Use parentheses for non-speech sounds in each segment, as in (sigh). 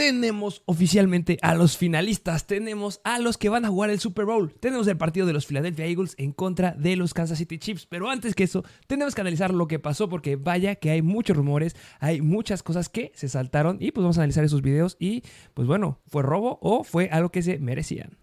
tenemos oficialmente a los finalistas, tenemos a los que van a jugar el Super Bowl, tenemos el partido de los Philadelphia Eagles en contra de los Kansas City Chiefs, pero antes que eso, tenemos que analizar lo que pasó porque vaya que hay muchos rumores, hay muchas cosas que se saltaron y pues vamos a analizar esos videos y pues bueno, ¿fue robo o fue algo que se merecían?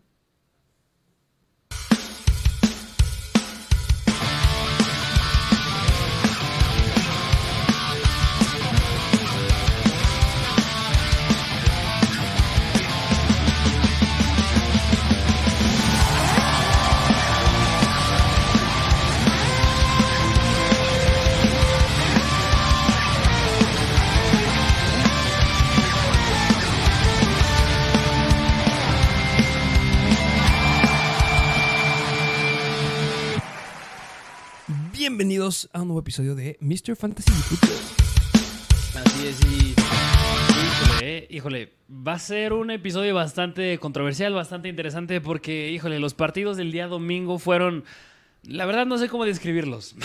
Bienvenidos a un nuevo episodio de Mr. Fantasy Football. Así es, y. Híjole, eh, híjole, va a ser un episodio bastante controversial, bastante interesante, porque, híjole, los partidos del día domingo fueron. La verdad, no sé cómo describirlos.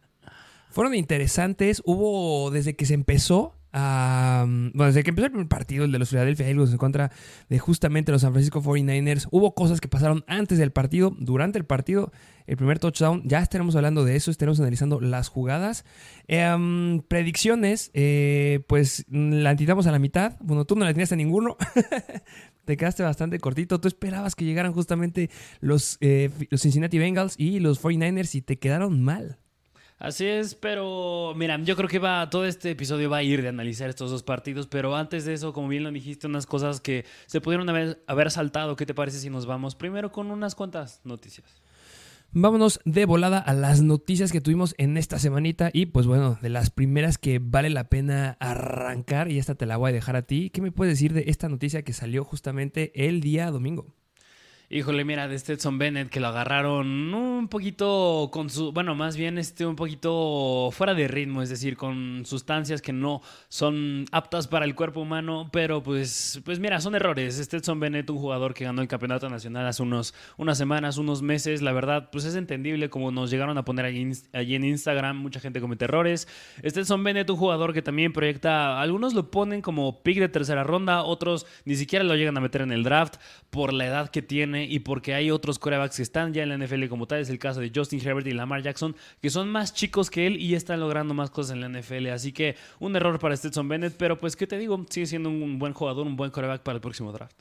(laughs) Fueron interesantes. Hubo, desde que se empezó, a, bueno, desde que empezó el primer partido, el de los Philadelphia Eagles en contra de justamente los San Francisco 49ers, hubo cosas que pasaron antes del partido, durante el partido, el primer touchdown. Ya estaremos hablando de eso, estaremos analizando las jugadas. Predicciones, eh, pues la tiramos a la mitad. Bueno, tú no la tenías a ninguno. (laughs) Te quedaste bastante cortito. Tú esperabas que llegaran justamente los, eh, los Cincinnati Bengals y los 49ers y te quedaron mal. Así es, pero mira, yo creo que va todo este episodio va a ir de analizar estos dos partidos, pero antes de eso, como bien lo dijiste, unas cosas que se pudieron haber, haber saltado. ¿Qué te parece si nos vamos primero con unas cuantas noticias? Vámonos de volada a las noticias que tuvimos en esta semanita y pues bueno, de las primeras que vale la pena arrancar y esta te la voy a dejar a ti. ¿Qué me puedes decir de esta noticia que salió justamente el día domingo? Híjole, mira, de Stetson Bennett que lo agarraron un poquito con su, bueno, más bien este un poquito fuera de ritmo, es decir, con sustancias que no son aptas para el cuerpo humano, pero pues pues mira, son errores. Stetson Bennett, un jugador que ganó el campeonato nacional hace unos unas semanas, unos meses, la verdad, pues es entendible como nos llegaron a poner allí, allí en Instagram, mucha gente comete errores. Stetson Bennett, un jugador que también proyecta, algunos lo ponen como pick de tercera ronda, otros ni siquiera lo llegan a meter en el draft por la edad que tiene y porque hay otros corebacks que están ya en la NFL como tal. Es el caso de Justin Herbert y Lamar Jackson, que son más chicos que él y están logrando más cosas en la NFL. Así que un error para Stetson Bennett, pero pues, ¿qué te digo? Sigue siendo un buen jugador, un buen coreback para el próximo draft.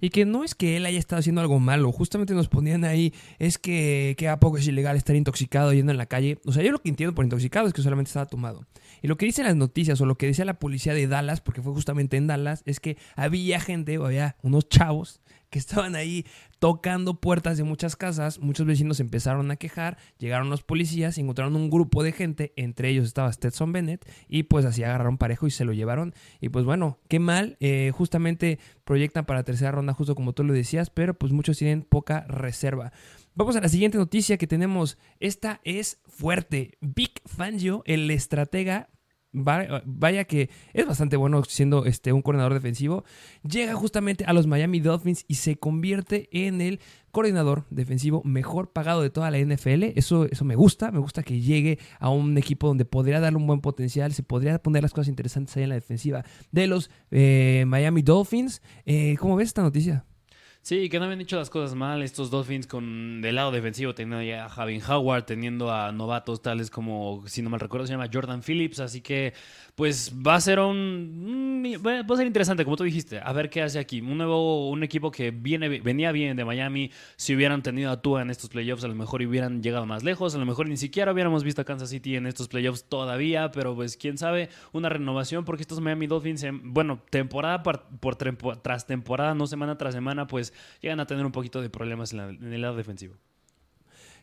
Y que no es que él haya estado haciendo algo malo, justamente nos ponían ahí, es que, que a poco es ilegal estar intoxicado yendo en la calle. O sea, yo lo que entiendo por intoxicado es que solamente estaba tomado. Y lo que dicen las noticias o lo que decía la policía de Dallas, porque fue justamente en Dallas, es que había gente, o había unos chavos que estaban ahí tocando puertas de muchas casas. Muchos vecinos empezaron a quejar, llegaron los policías encontraron un grupo de gente, entre ellos estaba Stetson Bennett, y pues así agarraron parejo y se lo llevaron. Y pues bueno, qué mal, eh, justamente proyectan para la tercera ronda, justo como tú lo decías, pero pues muchos tienen poca reserva. Vamos a la siguiente noticia que tenemos. Esta es fuerte. Big Fangio, el estratega vaya que es bastante bueno siendo este, un coordinador defensivo, llega justamente a los Miami Dolphins y se convierte en el coordinador defensivo mejor pagado de toda la NFL. Eso, eso me gusta, me gusta que llegue a un equipo donde podría darle un buen potencial, se podría poner las cosas interesantes ahí en la defensiva de los eh, Miami Dolphins. Eh, ¿Cómo ves esta noticia? Sí, que no habían hecho las cosas mal estos Dolphins con del lado defensivo, teniendo a Javin Howard, teniendo a novatos tales como, si no mal recuerdo, se llama Jordan Phillips, así que pues va a ser un va a ser interesante, como tú dijiste, a ver qué hace aquí. Un nuevo un equipo que viene venía bien de Miami, si hubieran tenido a Tua en estos playoffs, a lo mejor hubieran llegado más lejos, a lo mejor ni siquiera hubiéramos visto a Kansas City en estos playoffs todavía, pero pues quién sabe, una renovación porque estos Miami Dolphins, bueno, temporada por, por tras temporada, no semana tras semana, pues llegan a tener un poquito de problemas en, el lado defensivo.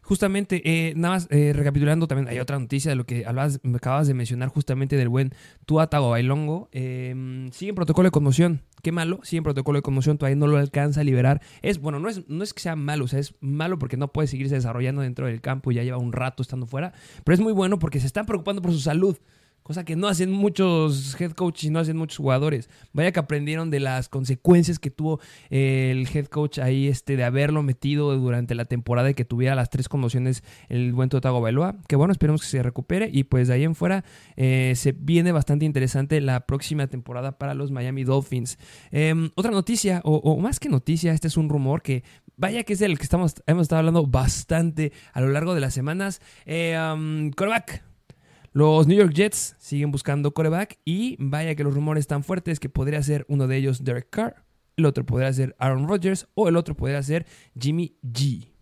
Justamente, eh, nada más eh, recapitulando, también hay otra noticia de lo que me acabas de mencionar justamente del buen Tuatago Bailongo. Eh, sigue en protocolo de conmoción. Qué malo, sigue en protocolo de conmoción, todavía no lo alcanza a liberar. Es, bueno, no es, no es que sea malo, o sea, es malo porque no puede seguirse desarrollando dentro del campo, ya lleva un rato estando fuera, pero es muy bueno porque se están preocupando por su salud cosa que no hacen muchos head coaches y no hacen muchos jugadores. Vaya que aprendieron de las consecuencias que tuvo el head coach ahí, este, de haberlo metido durante la temporada y que tuviera las tres conmociones el buen Totago Bailoa. Que bueno, esperemos que se recupere y pues de ahí en fuera eh, se viene bastante interesante la próxima temporada para los Miami Dolphins. Em, otra noticia, o, más que noticia, este es un rumor que vaya que es el que estamos, hemos estado hablando bastante a lo largo de las semanas. Eh, los New York Jets siguen buscando coreback y vaya que los rumores están fuertes que podría ser uno de ellos Derek Carr, el otro podría ser Aaron Rodgers o el otro podría ser Jimmy G.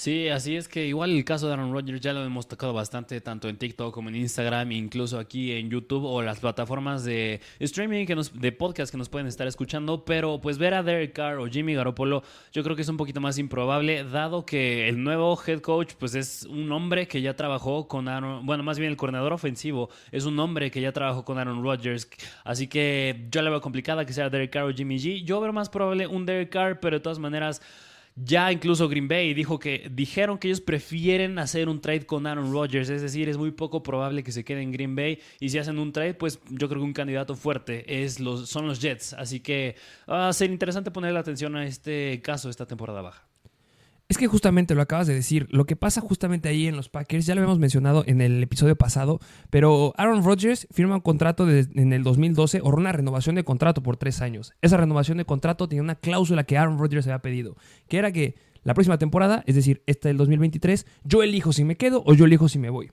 Sí, así es que igual el caso de Aaron Rodgers ya lo hemos tocado bastante, tanto en TikTok como en Instagram, incluso aquí en YouTube o las plataformas de streaming, que nos, de podcast que nos pueden estar escuchando. Pero pues ver a Derek Carr o Jimmy Garoppolo, yo creo que es un poquito más improbable, dado que el nuevo head coach, pues es un hombre que ya trabajó con Aaron, bueno, más bien el coordinador ofensivo, es un hombre que ya trabajó con Aaron Rodgers. Así que yo le veo complicada que sea Derek Carr o Jimmy G. Yo veo más probable un Derek Carr, pero de todas maneras. Ya incluso Green Bay dijo que dijeron que ellos prefieren hacer un trade con Aaron Rodgers, es decir, es muy poco probable que se quede en Green Bay y si hacen un trade, pues yo creo que un candidato fuerte es los, son los Jets, así que va a ser interesante ponerle atención a este caso esta temporada baja. Es que justamente lo acabas de decir, lo que pasa justamente ahí en los Packers, ya lo habíamos mencionado en el episodio pasado, pero Aaron Rodgers firma un contrato en el 2012 o una renovación de contrato por tres años. Esa renovación de contrato tenía una cláusula que Aaron Rodgers había pedido, que era que la próxima temporada, es decir, esta del 2023, yo elijo si me quedo o yo elijo si me voy.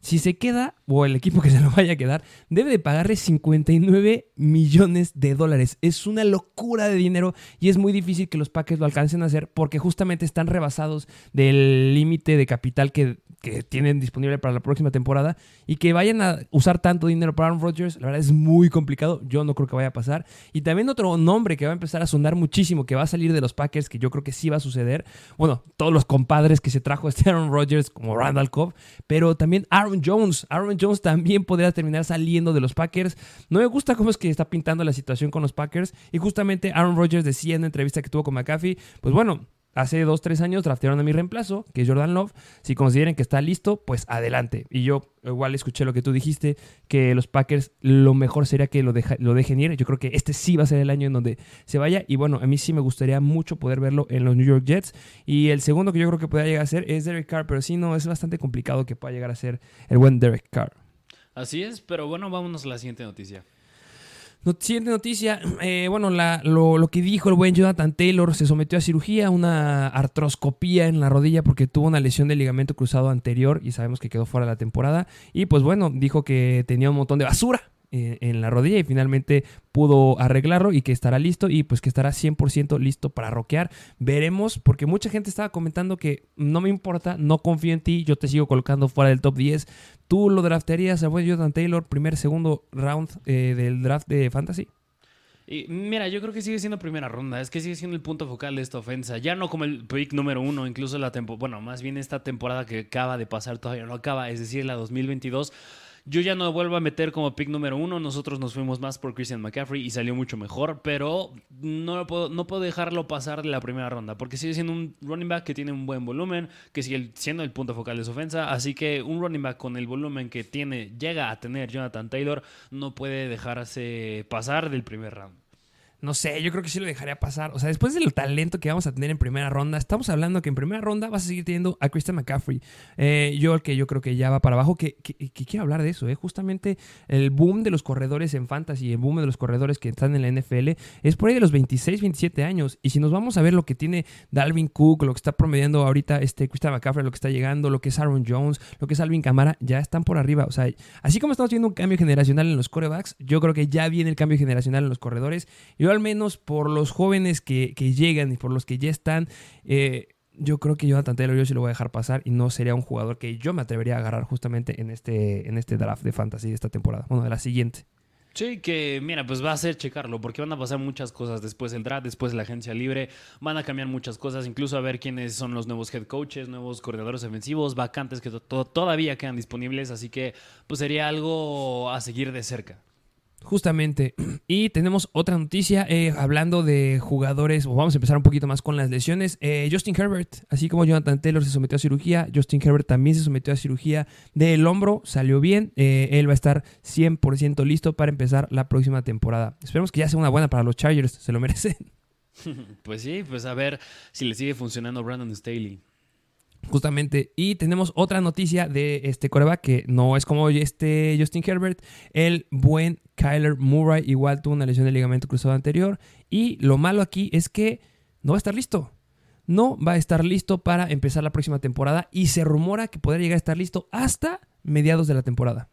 Si se queda, o el equipo que se lo vaya a quedar, debe de pagarle 59 millones de dólares. Es una locura de dinero y es muy difícil que los Packers lo alcancen a hacer porque justamente están rebasados del límite de capital que que tienen disponible para la próxima temporada y que vayan a usar tanto dinero para Aaron Rodgers, la verdad es muy complicado, yo no creo que vaya a pasar. Y también otro nombre que va a empezar a sonar muchísimo, que va a salir de los Packers, que yo creo que sí va a suceder, bueno, todos los compadres que se trajo este Aaron Rodgers como Randall Cobb, pero también Aaron Jones, Aaron Jones también podría terminar saliendo de los Packers. No me gusta cómo es que está pintando la situación con los Packers y justamente Aaron Rodgers decía en una entrevista que tuvo con McAfee, pues bueno, hace dos, tres años draftearon a mi reemplazo, que es Jordan Love. Si consideren que está listo, pues adelante. Y yo igual escuché lo que tú dijiste, que los Packers lo mejor sería que lo, lo dejen ir. Yo creo que este sí va a ser el año en donde se vaya. Y bueno, a mí sí me gustaría mucho poder verlo en los New York Jets. Y el segundo que yo creo que pueda llegar a ser es Derek Carr, pero sí, no, es bastante complicado que pueda llegar a ser el buen Derek Carr. Así es, pero bueno, vámonos a la siguiente noticia. Siguiente noticia, (clears throat) eh, bueno, lo, que dijo el buen Jonathan Taylor, se sometió a cirugía, una artroscopía en la rodilla porque tuvo una lesión de ligamento cruzado anterior y sabemos que quedó fuera de la temporada. Y pues bueno, dijo que tenía un montón de basura en la rodilla y finalmente pudo arreglarlo y que estará listo y pues que estará 100% listo para rockear. Veremos, porque mucha gente estaba comentando que no me importa, no confío en ti, yo te sigo colocando fuera del top 10. ¿Tú lo draftearías a buen Jonathan Taylor, primer, segundo round eh, del draft de Fantasy? Y mira, yo creo que sigue siendo primera ronda. Es que sigue siendo el punto focal de esta ofensa. Ya no como el pick número uno, incluso la temporada. Bueno, más bien esta temporada que acaba de pasar todavía no acaba, es decir, la 2022 yo ya no vuelvo a meter como pick número uno. Nosotros nos fuimos más por Christian McCaffrey y salió mucho mejor, pero no puedo, no puedo dejarlo pasar de la primera ronda porque sigue siendo un running back que tiene un buen volumen, que sigue siendo el punto focal de su ofensa. Así que un running back con el volumen que tiene, llega a tener Jonathan Taylor, no puede dejarse pasar del primer round. No sé, yo creo que sí lo dejaría pasar. O sea, después del talento que vamos a tener en primera ronda, estamos hablando que en primera ronda vas a seguir teniendo a Christian McCaffrey. Eh, yo, el que yo creo que ya va para abajo, que, quiero hablar de eso, ¿eh? Justamente el boom de los corredores en fantasy, el boom de los corredores que están en la NFL, es por ahí de los 26, 27 años. Y si nos vamos a ver lo que tiene Dalvin Cook, lo que está promediando ahorita este Christian McCaffrey, lo que está llegando, lo que es Aaron Jones, lo que es Alvin Camara, ya están por arriba. O sea, así como estamos viendo un cambio generacional en los corebacks, yo creo que ya viene el cambio generacional en los corredores. Y al menos por los jóvenes que, llegan y por los que ya están, eh, yo creo que Jonathan Taylor yo sí lo voy a dejar pasar y no sería un jugador que yo me atrevería a agarrar justamente en este, en este draft de fantasy de esta temporada, bueno, de la siguiente. Sí, que mira, pues va a ser checarlo, porque van a pasar muchas cosas después del draft, después de la agencia libre, van a cambiar muchas cosas, incluso a ver quiénes son los nuevos head coaches, nuevos coordinadores ofensivos, vacantes que todavía quedan disponibles, así que pues sería algo a seguir de cerca. Justamente. (clears throat) Y tenemos otra noticia eh, hablando de jugadores. Vamos a empezar un poquito más con las lesiones. Eh, Justin Herbert, así como Jonathan Taylor se sometió a cirugía, Justin Herbert también se sometió a cirugía del hombro. Salió bien. Eh, él va a estar 100% listo para empezar la próxima temporada. Esperemos que ya sea una buena para los Chargers. Se lo merecen. (laughs) Pues sí, pues a ver si le sigue funcionando Brandon Staley. Justamente. Y tenemos otra noticia de este coreback que no es como este Justin Herbert. El buen Kyler Murray igual tuvo una lesión de ligamento cruzado anterior. Y lo malo aquí es que no va a estar listo. No va a estar listo para empezar la próxima temporada. Y se rumora que podría llegar a estar listo hasta mediados de la temporada.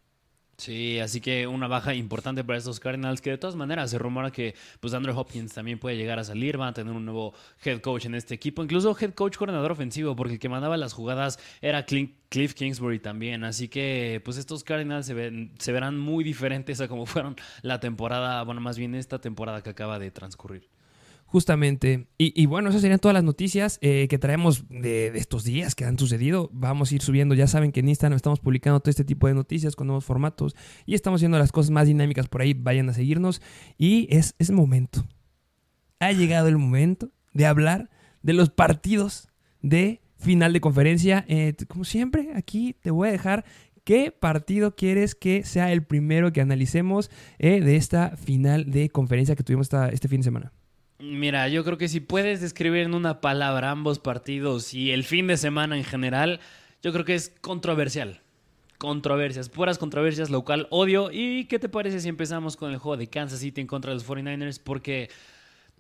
Sí, así que una baja importante para estos Cardinals, que de todas maneras se rumora que pues Andrew Hopkins también puede llegar a salir, van a tener un nuevo head coach en este equipo, incluso head coach coordinador ofensivo, porque el que mandaba las jugadas era Cliff Kingsbury también, así que pues estos Cardinals se, ven, se verán muy diferentes a como (laughs) fueron la temporada, bueno, más bien esta temporada que acaba de transcurrir. Justamente. Y, bueno, esas serían todas las noticias eh, que traemos de, estos días que han sucedido. Vamos a ir subiendo. Ya saben que en Instagram estamos publicando todo este tipo de noticias con nuevos formatos. Y estamos haciendo las cosas más dinámicas por ahí. Vayan a seguirnos. Y es, es momento. Ha llegado el momento de hablar de los partidos de final de conferencia. Eh, como siempre, aquí te voy a dejar ¿Qué partido quieres que sea el primero que analicemos eh, de esta final de conferencia que tuvimos este fin de semana? Mira, yo creo que si puedes describir en una palabra ambos partidos y el fin de semana en general, yo creo que es controversial. Controversias, puras controversias, local odio. ¿Y qué te parece si empezamos con el juego de Kansas City en contra de los 49ers? Porque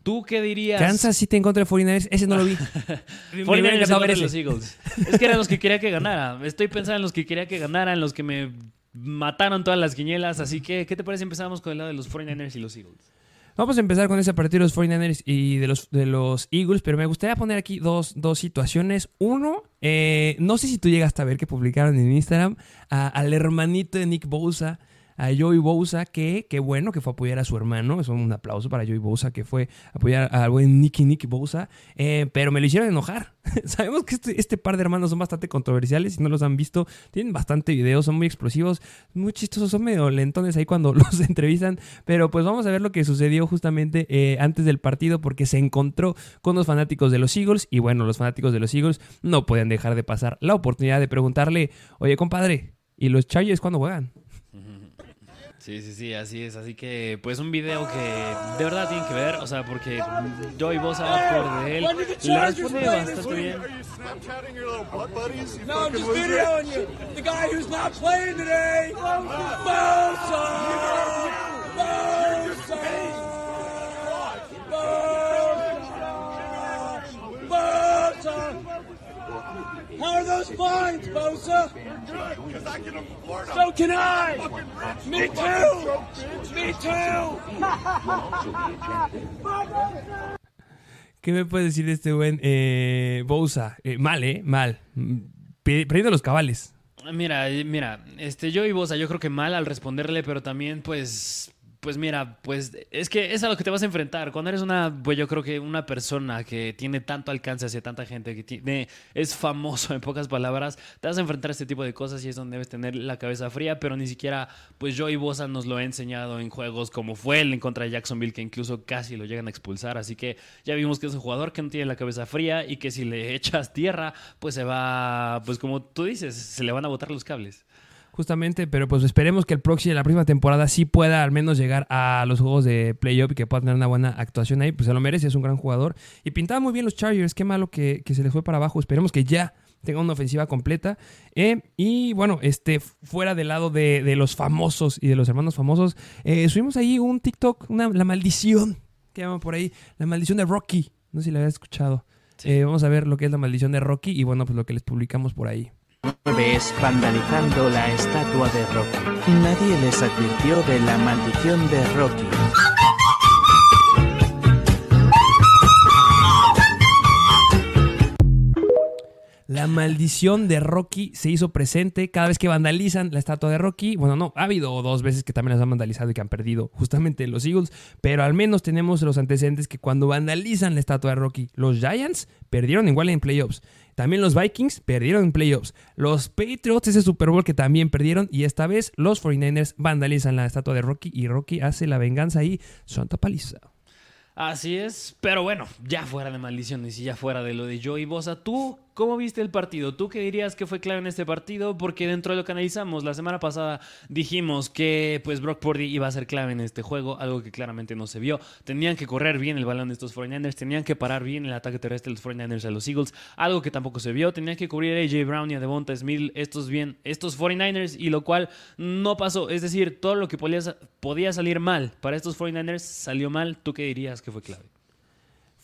¿Tú qué dirías? Kansas City en contra de 49ers, ese no lo vi. (laughs) 49ers en contra los Eagles. Es que eran los que quería que ganara. Estoy pensando en los que quería que ganara, en los que me mataron todas las quinielas. Así que, ¿qué te parece si empezamos con el lado de los 49ers y los Eagles? Vamos a empezar con ese partido de los 49ers y de los, de los Eagles, pero me gustaría poner aquí dos, situaciones. Uno, eh, no sé si tú llegaste a ver que publicaron en Instagram al hermanito de Nick Bosa a Joey Bosa, que qué bueno que fue a apoyar a su hermano. Es un aplauso para Joey Bosa, que fue a apoyar al buen Nicky Nicky Bosa. Eh, pero me lo hicieron enojar. (laughs) Sabemos que este, este, par de hermanos son bastante controversiales. Si no los han visto, tienen bastante videos, son muy explosivos, muy chistosos, son medio lentones ahí cuando (laughs) los entrevistan. Pero pues vamos a ver lo que sucedió justamente eh, antes del partido, porque se encontró con los fanáticos de los Eagles. Y bueno, los fanáticos de los Eagles no pueden dejar de pasar la oportunidad de preguntarle: Oye, compadre, ¿y los Chargers cuándo juegan? Sí, sí, sí, así es. Así que, pues, un video que de verdad tienen que ver. O sea, porque Joey Bosa por de él le responde bastante bien. No, I'm just videoing you. The guy who's not playing today. Bosa! Those fines, Bosa? So can I. Me too. Me too. ¿Qué me puedes decir de este buen eh, Bosa? Eh, mal, ¿eh? Mal. Perdiendo los cabales. Mira, mira, este, yo y Bosa, yo creo que mal al responderle, pero también, pues, pues mira, pues es que es a lo que te vas a enfrentar. Cuando eres una, pues yo creo que una persona que tiene tanto alcance hacia tanta gente, que tiene, es famoso (laughs) en pocas palabras, te vas a enfrentar a este tipo de cosas y es donde debes tener la cabeza fría, pero ni siquiera, pues Joey Bosa nos lo ha enseñado en juegos como fue el en contra de Jacksonville, que incluso casi lo llegan a expulsar. Así que ya vimos que es un jugador que no tiene la cabeza fría y que si le (laughs) echas tierra, pues se va, pues como tú dices, se le van a botar los cables justamente, pero pues esperemos que el próximo, la próxima temporada sí pueda al menos llegar a los juegos de playoff y que pueda tener una buena actuación ahí, pues se lo merece, es un gran jugador. Y pintaba muy bien los Chargers, qué malo que, se les fue para abajo, esperemos que ya tenga una ofensiva completa. Eh, y bueno, este, fuera del lado de, los famosos y de los hermanos famosos, eh, subimos ahí un TikTok, una, la maldición, que llaman por ahí, la maldición de Rocky, no sé si la habías escuchado. Eh, vamos a ver lo que es la maldición de Rocky y bueno, pues lo que les publicamos por ahí. Ves vandalizando la estatua de Rocky. Nadie les advirtió de la maldición de Rocky. La maldición de Rocky se hizo presente cada vez que vandalizan la estatua de Rocky. Bueno, no, ha habido dos veces que también las han vandalizado y que han perdido justamente los Eagles, pero al menos tenemos los antecedentes que cuando vandalizan la estatua de Rocky, los Giants perdieron igual en playoffs. También los Vikings perdieron en playoffs. Los Patriots ese Super Bowl que también perdieron. Y esta vez los 49ers vandalizan la estatua de Rocky y Rocky hace la venganza y santa paliza. Así es, pero bueno, ya fuera de maldiciones y ya fuera de lo de Joey Bosa, ¿tú ¿Cómo viste el partido? ¿Tú qué dirías que fue clave en este partido? Porque dentro de lo que analizamos, la semana pasada dijimos que pues Brock Purdy iba a ser clave en este juego, algo que claramente no se vio. Tenían que correr bien el balón de estos 49ers, tenían que parar bien el ataque terrestre de los 49ers a los Eagles, algo que tampoco se vio. Tenían que cubrir a AJ Brown y a Devonta Smith estos bien, estos 49ers, y lo cual no pasó. Es decir, todo lo que podía, podía salir mal para estos 49ers salió mal. ¿Tú qué dirías que fue clave?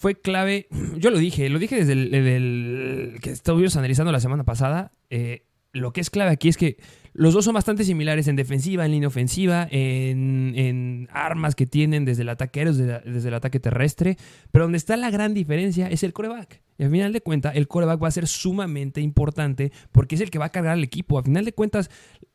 Fue clave. (clears throat) Yo lo dije, lo dije desde el, que estuvimos analizando la semana pasada. Eh, lo que es clave aquí es que los dos son bastante similares en defensiva, en línea ofensiva, en, armas que tienen desde el ataque aéreo, desde, el ataque terrestre. Pero donde está la gran diferencia es el coreback. Y al final de cuentas, el coreback va a ser sumamente importante porque es el que va a cargar al equipo. A final de cuentas,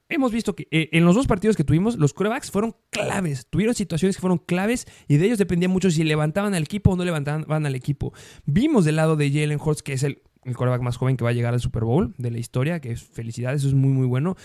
hemos visto que eh, en los dos partidos que tuvimos, los corebacks fueron claves. Tuvieron situaciones que fueron claves y de ellos dependía mucho si levantaban al equipo o no levantaban al equipo. Vimos del lado de Jalen Hurts, que es el, el coreback más joven que va a llegar al Super Bowl de la historia, que es felicidades, eso es muy, muy bueno.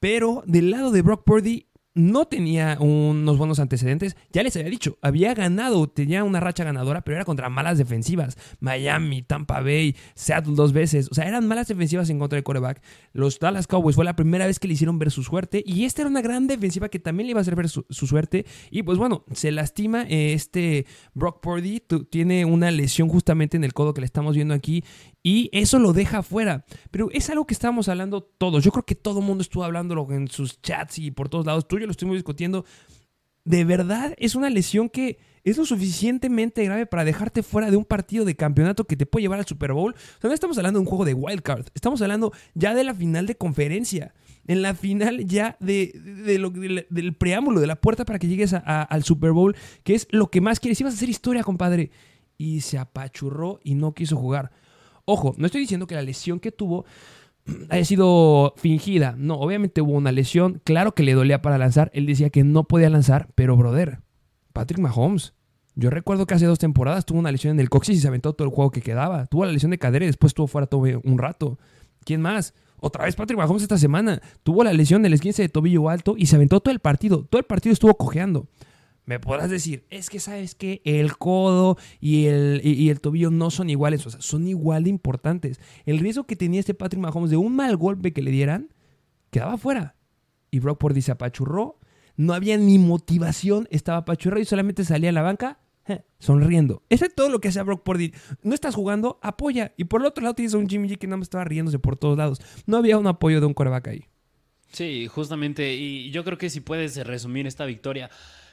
Pero del lado de Brock Purdy, no tenía unos buenos antecedentes. Ya les había dicho, había ganado, tenía una racha ganadora, pero era contra malas defensivas. Miami, Tampa Bay, Seattle dos veces. O sea, eran malas defensivas en contra de coreback. Los Dallas Cowboys fue la primera vez que le hicieron ver su suerte. Y esta era una gran defensiva que también le iba a hacer ver su, suerte. Y pues bueno, se lastima eh, este Brock Purdy. Tiene una lesión justamente en el codo que le estamos viendo aquí. Y eso lo deja fuera. Pero es algo que estábamos hablando todos. Yo creo que todo el mundo estuvo hablándolo en sus chats y por todos lados. Tú y yo lo estuvimos discutiendo. De verdad es una lesión que es lo suficientemente grave para dejarte fuera de un partido de campeonato que te puede llevar al Super Bowl. O sea, no estamos hablando de un juego de wild card. Estamos hablando ya de la final de conferencia. En la final ya de, del preámbulo, de la puerta para que llegues al Super Bowl, que es lo que más quieres. Ibas a hacer historia, compadre. Y se apachurró y no quiso jugar. Ojo, no estoy diciendo que la lesión que tuvo (clears throat) haya sido fingida. No, obviamente hubo una lesión. Claro que le dolía para lanzar. Él decía que no podía lanzar, pero brother, Patrick Mahomes. Yo recuerdo que hace dos temporadas tuvo una lesión en el coxis y se aventó todo el juego que quedaba. Tuvo la lesión de cadera y después estuvo fuera todo un rato. ¿Quién más? Otra vez Patrick Mahomes esta semana. Tuvo la lesión del esguince de tobillo alto y se aventó todo el partido. Todo el partido estuvo cojeando. Me podrás decir, es que sabes que el codo y el, y, el tobillo no son iguales, o sea, son igual de importantes. El riesgo que tenía este Patrick Mahomes de un mal golpe que le dieran, quedaba fuera. Y Brock Purdy se apachurró, no había ni motivación, estaba apachurrado y solamente salía a la banca sonriendo. Eso es todo lo que hacía Brock Purdy. No estás jugando, apoya. Y por el otro lado tienes a un Jimmy G que no me estaba riéndose por todos lados. No había un apoyo de un coreback ahí. Sí, justamente. Y yo creo que si puedes resumir esta victoria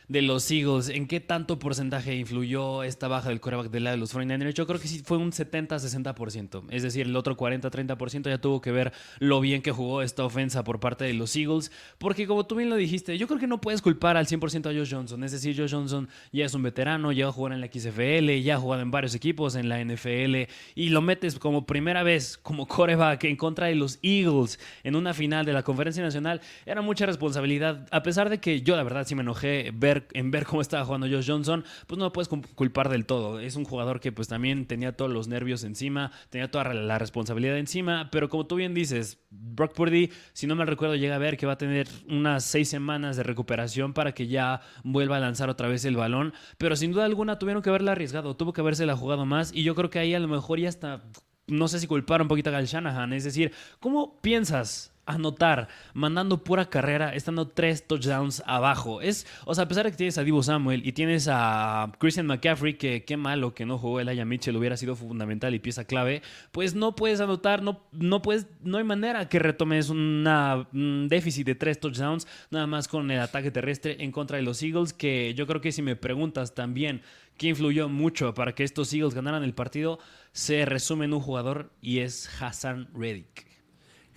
de los Eagles, ¿en qué tanto porcentaje influyó esta baja del coreback del lado de los 49ers? Yo creo que sí fue un 70-60%. Es decir, el otro 40-30% ya tuvo que ver lo bien que jugó esta ofensa por parte de los Eagles. Porque como tú bien lo dijiste, yo creo que no puedes culpar al 100% a Josh Johnson. Es decir, Josh Johnson ya es un veterano, ya ha jugado en la XFL, ya ha jugado en varios equipos en la NFL y lo metes como primera vez como coreback en contra de los Eagles en una final de la Conferencia Nacional. Era mucha responsabilidad, a pesar de que yo la verdad sí me enojé ver en ver cómo estaba jugando Josh Johnson, pues no lo puedes culpar del todo. Es un jugador que pues también tenía todos los nervios encima, tenía toda la responsabilidad encima, pero como tú bien dices, Brock Purdy, si no me recuerdo, llega a ver que va a tener unas seis semanas de recuperación para que ya vuelva a lanzar otra vez el balón, pero sin duda alguna tuvieron que haberla arriesgado, tuvo que haberse la jugado más y yo creo que ahí a lo mejor ya está no sé si culpar un poquito a Gal Shanahan. Es decir, ¿cómo piensas anotar, mandando pura carrera, estando tres touchdowns abajo. Es, o sea, a pesar de que tienes a Divo Samuel y tienes a Christian McCaffrey, que qué malo que no jugó el Aya Mitchell, hubiera sido fundamental y pieza clave, pues no puedes anotar, no, no puedes, no hay manera que retomes un déficit de tres touchdowns, nada más con el ataque terrestre en contra de los Eagles, que yo creo que si me preguntas también qué influyó mucho para que estos Eagles ganaran el partido, se resume en un jugador y es Hassan Reddick.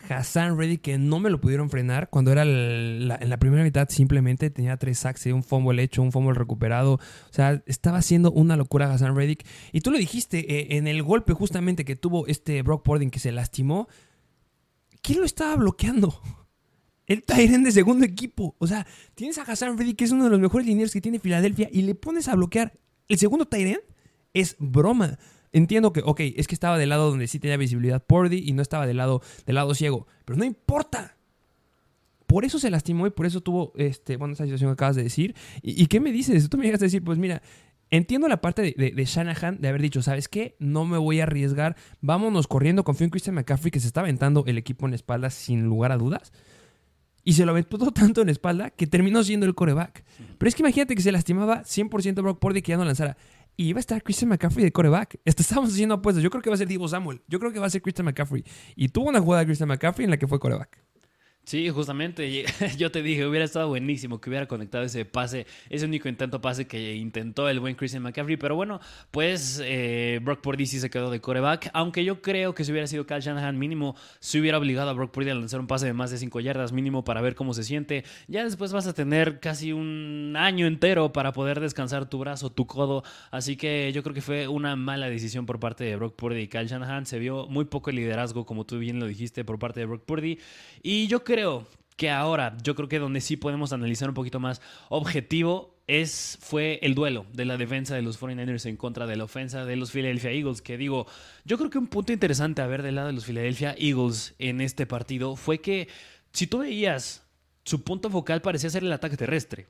Hassan Reddick que no me lo pudieron frenar cuando era en la primera mitad simplemente tenía tres sacks, un fumble hecho, un fumble recuperado, o sea, estaba haciendo una locura Hassan Reddick y tú lo dijiste eh, en el golpe justamente que tuvo este Brock Purdy que se lastimó, ¿quién lo estaba bloqueando? (laughs) El Tyren de segundo equipo. O sea, tienes a Hassan Reddick, que es uno de los mejores lineros que tiene Filadelfia, y le pones a bloquear el segundo Tyren. Es broma. Entiendo que, ok, es que estaba del lado donde sí tenía visibilidad Pordy y no estaba del lado, del lado ciego. Pero no importa. Por eso se lastimó y por eso tuvo, este, bueno, esa situación que acabas de decir. ¿Y, qué me dices? Tú me llegas a decir, pues mira, Entiendo la parte de, de, Shanahan de haber dicho, ¿sabes qué? No me voy a arriesgar, vámonos corriendo, confío en Christian McCaffrey que se está aventando el equipo en la espalda sin lugar a dudas. Y se lo aventó (laughs) tanto en la espalda que terminó siendo el coreback. Pero es que imagínate que se lastimaba 100% Brock Purdy que ya no lanzara. Y iba a estar Christian McCaffrey de coreback. Estábamos haciendo apuestas. Yo creo que va a ser Divo Samuel. Yo creo que va a ser Christian McCaffrey. Y tuvo una jugada de Christian McCaffrey en la que fue coreback. Sí, justamente. (laughs) Yo te dije, hubiera estado buenísimo que hubiera conectado ese pase, ese único intento pase que intentó el buen Christian McCaffrey. Pero bueno, pues eh, Brock Purdy sí se quedó de coreback. Aunque yo creo que si hubiera sido Kyle Shanahan, mínimo se hubiera obligado a Brock Purdy a lanzar un pase de más de 5 yardas, mínimo para ver cómo se siente. Ya después vas a tener casi un año entero para poder descansar tu brazo, tu codo. Así que yo creo que fue una mala decisión por parte de Brock Purdy y Kyle Shanahan. Se vio muy poco liderazgo, como tú bien lo dijiste, por parte de Brock Purdy. Y yo creo que ahora, yo creo que donde sí podemos analizar un poquito más objetivo es, fue el duelo de la defensa de los 49ers en contra de la ofensa de los Philadelphia Eagles, que digo, yo creo que un punto interesante a ver del lado de los Philadelphia Eagles en este partido fue que si tú veías, su punto focal parecía ser el ataque terrestre.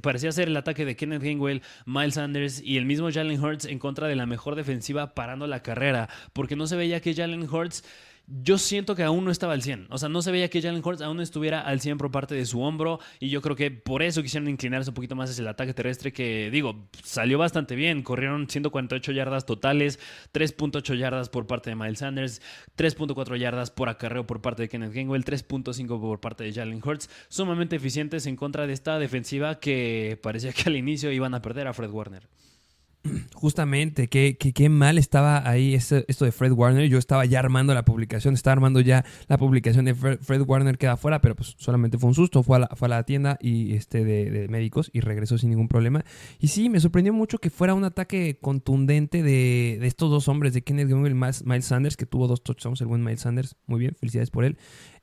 Parecía ser el ataque de Kenneth Gainwell, Miles Sanders y el mismo Jalen Hurts en contra de la mejor defensiva parando la carrera, porque no se veía que Jalen Hurts yo siento que aún no estaba al 100. O sea, no se veía que Jalen Hurts aún estuviera al 100 por parte de su hombro. Y yo creo que por eso quisieron inclinarse un poquito más hacia el ataque terrestre, que digo, salió bastante bien. Corrieron 148 yardas totales, 3.8 yardas por parte de Miles Sanders, 3.4 yardas por acarreo por parte de Kenneth Gainwell, 3.5 por parte de Jalen Hurts. Sumamente eficientes en contra de esta defensiva que parecía que al inicio iban a perder a Fred Warner. Justamente, qué, qué, mal estaba ahí esto, de Fred Warner. Yo estaba ya armando la publicación, estaba armando ya la publicación de Fred, Warner queda fuera, pero pues solamente fue un susto. Fue a la, fue a la tienda y este de, médicos y regresó sin ningún problema. Y sí, me sorprendió mucho que fuera un ataque contundente de, estos dos hombres, de Kenneth Gainwell y Miles Sanders, que tuvo dos touchdowns, el buen Miles Sanders. Muy bien, felicidades por él.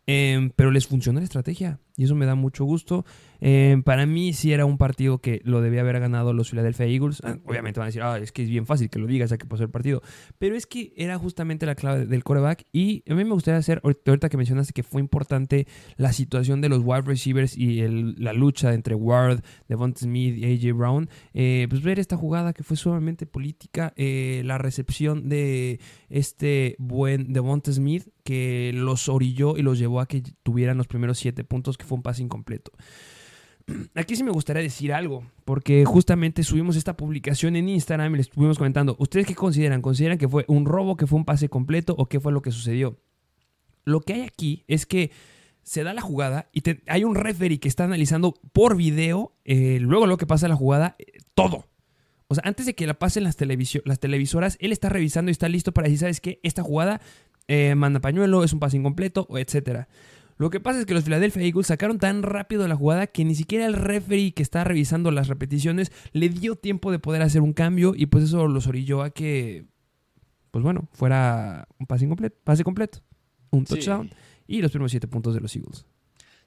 Em, pero les funcionó la estrategia y eso me da mucho gusto. Em, para mí sí era un partido que lo debía haber ganado los Philadelphia Eagles. Ah, obviamente van a decir, ah, es que es bien fácil que lo digas ya que pasó el partido. Pero es que era justamente la clave del coreback y a mí me gustaría hacer, ahorita que mencionaste que fue importante la situación de los wide receivers y la lucha entre Ward, Devonta Smith y AJ Brown, eh, pues ver esta jugada que fue sumamente política, eh, la recepción de este buen Devonta Smith que los orilló y los llevó a que tuvieran los primeros siete puntos, que fue un pase incompleto. (clears throat) Aquí sí me gustaría decir algo, porque justamente subimos esta publicación en Instagram y les estuvimos comentando, ¿ustedes qué consideran? ¿Consideran que fue un robo, que fue un pase completo o qué fue lo que sucedió? Lo que hay aquí es que se da la jugada y hay un referee que está analizando por video, eh, luego lo que pasa la jugada, eh, todo. O sea, antes de que la pasen las, las televisoras, él está revisando y está listo para decir, ¿sabes qué? Esta jugada eh, manda pañuelo, es un pase incompleto, etc. Lo que pasa es que los Philadelphia Eagles sacaron tan rápido la jugada que ni siquiera el referee que está revisando las repeticiones le dio tiempo de poder hacer un cambio y pues eso los orilló a que, pues bueno, fuera un pase incompleto, pase completo, un touchdown y los primeros siete puntos de los Eagles.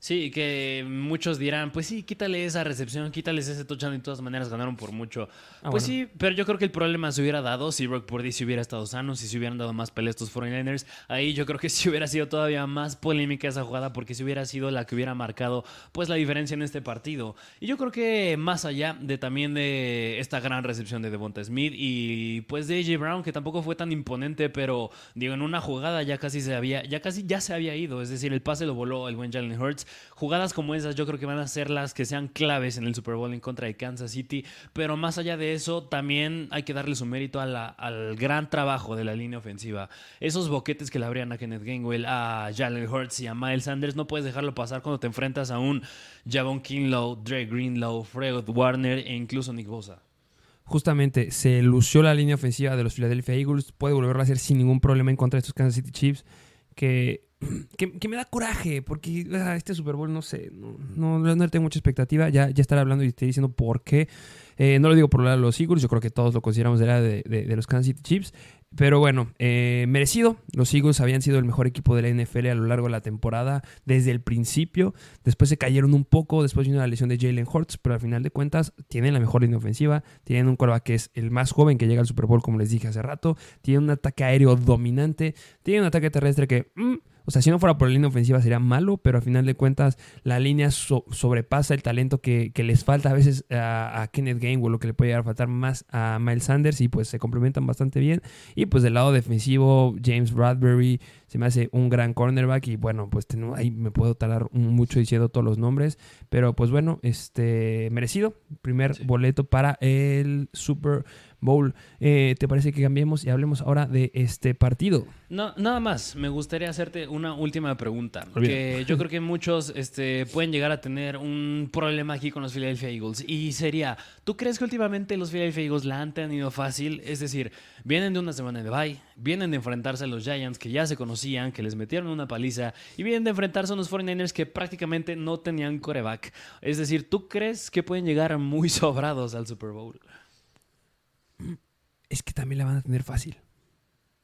Sí, que muchos dirán, pues sí, quítale esa recepción, quítales ese touchdown y de todas maneras ganaron por mucho. Ah, pues sí, pero yo creo que el problema se hubiera dado si Brock Purdy se hubiera estado sano, si se hubieran dado más peleas estos 49ers. Ahí yo creo que (laughs) sí hubiera sido todavía más polémica esa jugada porque si hubiera sido la que hubiera marcado pues la diferencia en este partido. Y yo creo que más allá de también de esta gran recepción de Devonta Smith y pues de AJ Brown que tampoco fue tan imponente, pero digo en una jugada ya casi se había ya casi ya se había ido, es decir, el pase lo voló el buen Jalen Hurts Jugadas como esas yo creo que van a ser las que sean claves en el Super Bowl en contra de Kansas City, pero más allá de eso también hay que darle su mérito al gran trabajo de la línea ofensiva. Esos boquetes que le abrían a Kenneth Gainwell, a Jalen Hurts y a Miles Sanders no puedes dejarlo pasar cuando te enfrentas a un Javon Kinlow, Dre Greenlow, Fred Warner e incluso Nick Bosa justamente se lució la línea ofensiva de los Philadelphia Eagles, puede volverlo a hacer sin ningún problema en contra de estos Kansas City Chiefs, que que, me da coraje, porque este Super Bowl, no sé, no, no, no tengo mucha expectativa. Ya, ya estaré hablando y estoy diciendo por qué. Eh, no lo digo por lado de los Eagles, yo creo que todos lo consideramos de la de los Kansas City Chiefs. Pero bueno, eh, merecido. Los Eagles habían sido el mejor equipo de la NFL a lo largo de la temporada desde el principio. Después se cayeron un poco, después vino la lesión de Jalen Hurts, pero al final de cuentas tienen la mejor línea ofensiva. Tienen un quarterback que es el más joven que llega al Super Bowl, como les dije hace rato. Tienen un ataque aéreo dominante. Tienen un ataque terrestre que... mm, o sea, si no fuera por la línea ofensiva sería malo, pero a final de cuentas la línea so- sobrepasa el talento que, que les falta a veces a, a Kenneth Gainwell, lo que le puede llegar a faltar más a Miles Sanders y pues se complementan bastante bien. Y pues del lado defensivo, James Bradbury se me hace un gran cornerback y bueno, pues ahí me puedo tardar mucho diciendo todos los nombres, pero pues bueno, este merecido, primer Sí. boleto para el Super Bowl. Eh, ¿Te parece que cambiemos y hablemos ahora de este partido? No, nada más, me gustaría hacerte una última pregunta. Que yo creo que muchos este, pueden llegar a tener un problema aquí con los Philadelphia Eagles. Y sería, ¿tú crees que últimamente los Philadelphia Eagles la han tenido fácil? Es decir, vienen de una semana de bye, vienen de enfrentarse a los Giants que ya se conocían, que les metieron una paliza, y vienen de enfrentarse a unos 49ers que prácticamente no tenían coreback. Es decir, ¿tú crees que pueden llegar muy (laughs) sobrados al Super Bowl? Es que también la van a tener fácil.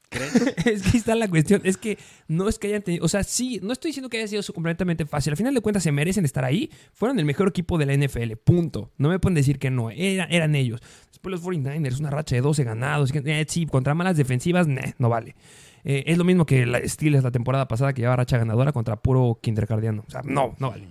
¿Crees? (laughs) es que ahí está la cuestión. Es que no es que hayan tenido. O sea, sí, no estoy diciendo que haya sido completamente fácil. Al final de cuentas, se merecen estar ahí. Fueron el mejor equipo de la NFL. Punto. No me pueden decir que no. Era- eran ellos. Después los 49ers, una racha de 12 ganados. eh, sí, contra malas defensivas, nah, no vale. Eh, es lo mismo que la Steelers la temporada pasada que llevaba racha ganadora contra puro kindergardiano. O sea, no, no vale.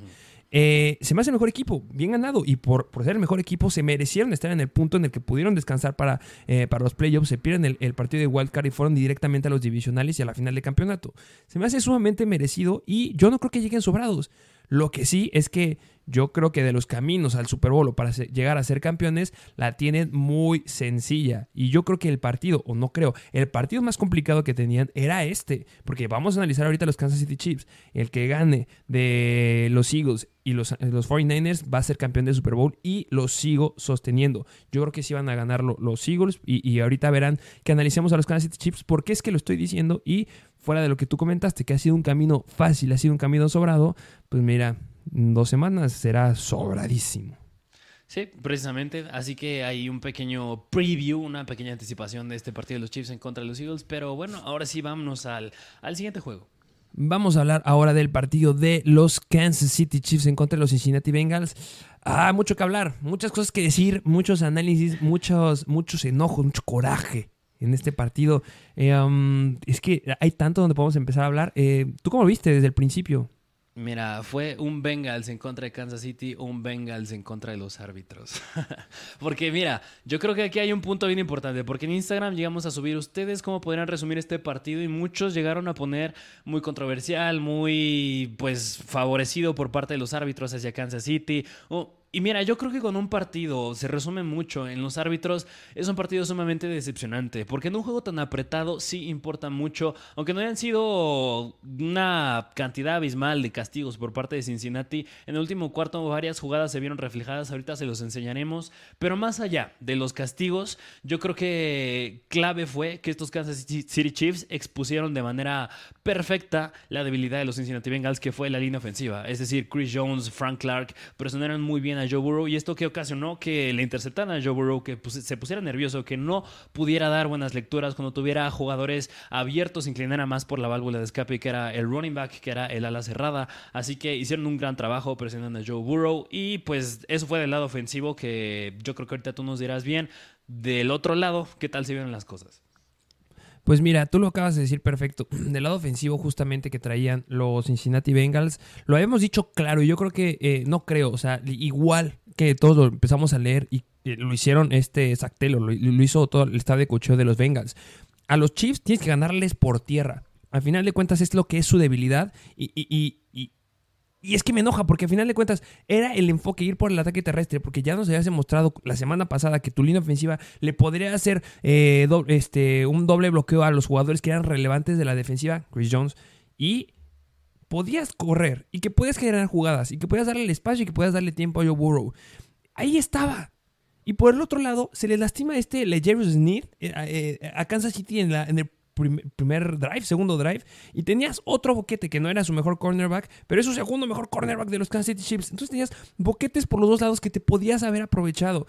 Eh, se me hace el mejor equipo, bien ganado. Y por, por ser el mejor equipo, se merecieron estar en el punto en el que pudieron descansar para, eh, para los playoffs. Se pierden el, el partido de Wildcard y fueron directamente a los divisionales y a la final de campeonato. Se me hace sumamente merecido y yo no creo que lleguen sobrados. Lo que sí es que yo creo que de los caminos al Super Bowl o para llegar a ser campeones la tienen muy sencilla. Y yo creo que el partido, o no creo, el partido más complicado que tenían era este. Porque vamos a analizar ahorita los Kansas City Chiefs. El que gane de los Eagles y los, los 49ers va a ser campeón del Super Bowl y lo sigo sosteniendo. Yo creo que sí van a ganar lo- los Eagles y, y ahorita verán que analicemos a los Kansas City Chiefs. ¿Por qué es que lo estoy diciendo? Y fuera de lo que tú comentaste, que ha sido un camino fácil, ha sido un camino sobrado, pues mira, dos semanas será sobradísimo. Sí, precisamente. Así que hay un pequeño preview, una pequeña anticipación de este partido de los Chiefs en contra de los Eagles. Pero bueno, ahora sí vámonos al, al siguiente juego. Vamos a hablar ahora del partido de los Kansas City Chiefs en contra de los Cincinnati Bengals. Ah, mucho que hablar, muchas cosas que decir, muchos análisis, muchos, muchos enojos, mucho coraje en este partido. Eh, um, es que hay tanto donde podemos empezar a hablar. Eh, ¿Tú cómo lo viste desde el principio? Mira, fue un Bengals en contra de Kansas City, un Bengals en contra de los árbitros. (laughs) porque mira, yo creo que aquí hay un punto bien importante, porque en Instagram llegamos a subir ustedes cómo podrían resumir este partido y muchos llegaron a poner muy controversial, muy pues favorecido por parte de los árbitros hacia Kansas City. Y mira, yo creo que con un partido se resume mucho en los árbitros, es un partido sumamente decepcionante, porque en un juego tan apretado sí importa mucho, aunque no hayan sido una cantidad abismal de castigos por parte de Cincinnati, en el último cuarto varias jugadas se vieron reflejadas, ahorita se los enseñaremos, pero más allá de los castigos, yo creo que clave fue que estos Kansas City Chiefs expusieron de manera perfecta la debilidad de los Cincinnati Bengals, que fue la línea ofensiva, es decir, Chris Jones, Frank Clark, presionaron muy bien a Joe Burrow y esto que ocasionó que le interceptaran a Joe Burrow, que se pusiera nervioso, que no pudiera dar buenas lecturas cuando tuviera jugadores abiertos, inclinara más por la válvula de escape, que era el running back, que era el ala cerrada. Así que hicieron un gran trabajo presionando a Joe Burrow y pues eso fue del lado ofensivo que yo creo que ahorita tú nos dirás bien. Del otro lado, ¿qué tal se vieron las cosas? Pues mira, tú lo acabas de decir perfecto. (clears throat) Del lado ofensivo justamente que traían los Cincinnati Bengals, lo habíamos dicho claro y yo creo que, eh, no creo, o sea, igual que todos lo empezamos a leer y lo hicieron este Sactelo, lo, lo hizo todo el staff de cocheo de los Bengals. A los Chiefs tienes que ganarles por tierra. Al final de cuentas es lo que es su debilidad y, y, y, y y es que me enoja porque al final de cuentas era el enfoque ir por el ataque terrestre porque ya nos habías demostrado la semana pasada que tu línea ofensiva le podría hacer eh, este, un doble bloqueo a los jugadores que eran relevantes de la defensiva, Chris Jones, y podías correr y que podías generar jugadas y que podías darle el espacio y que podías darle tiempo a Joe Burrow. Ahí estaba. Y por el otro lado, se le lastima este Legerius Sneed eh, eh, a Kansas City en, la- en el prim- primer drive, segundo drive, y tenías otro boquete que no era su mejor cornerback, pero es su segundo mejor cornerback de los Kansas City Chiefs. Entonces tenías boquetes por los dos lados que te podías haber aprovechado.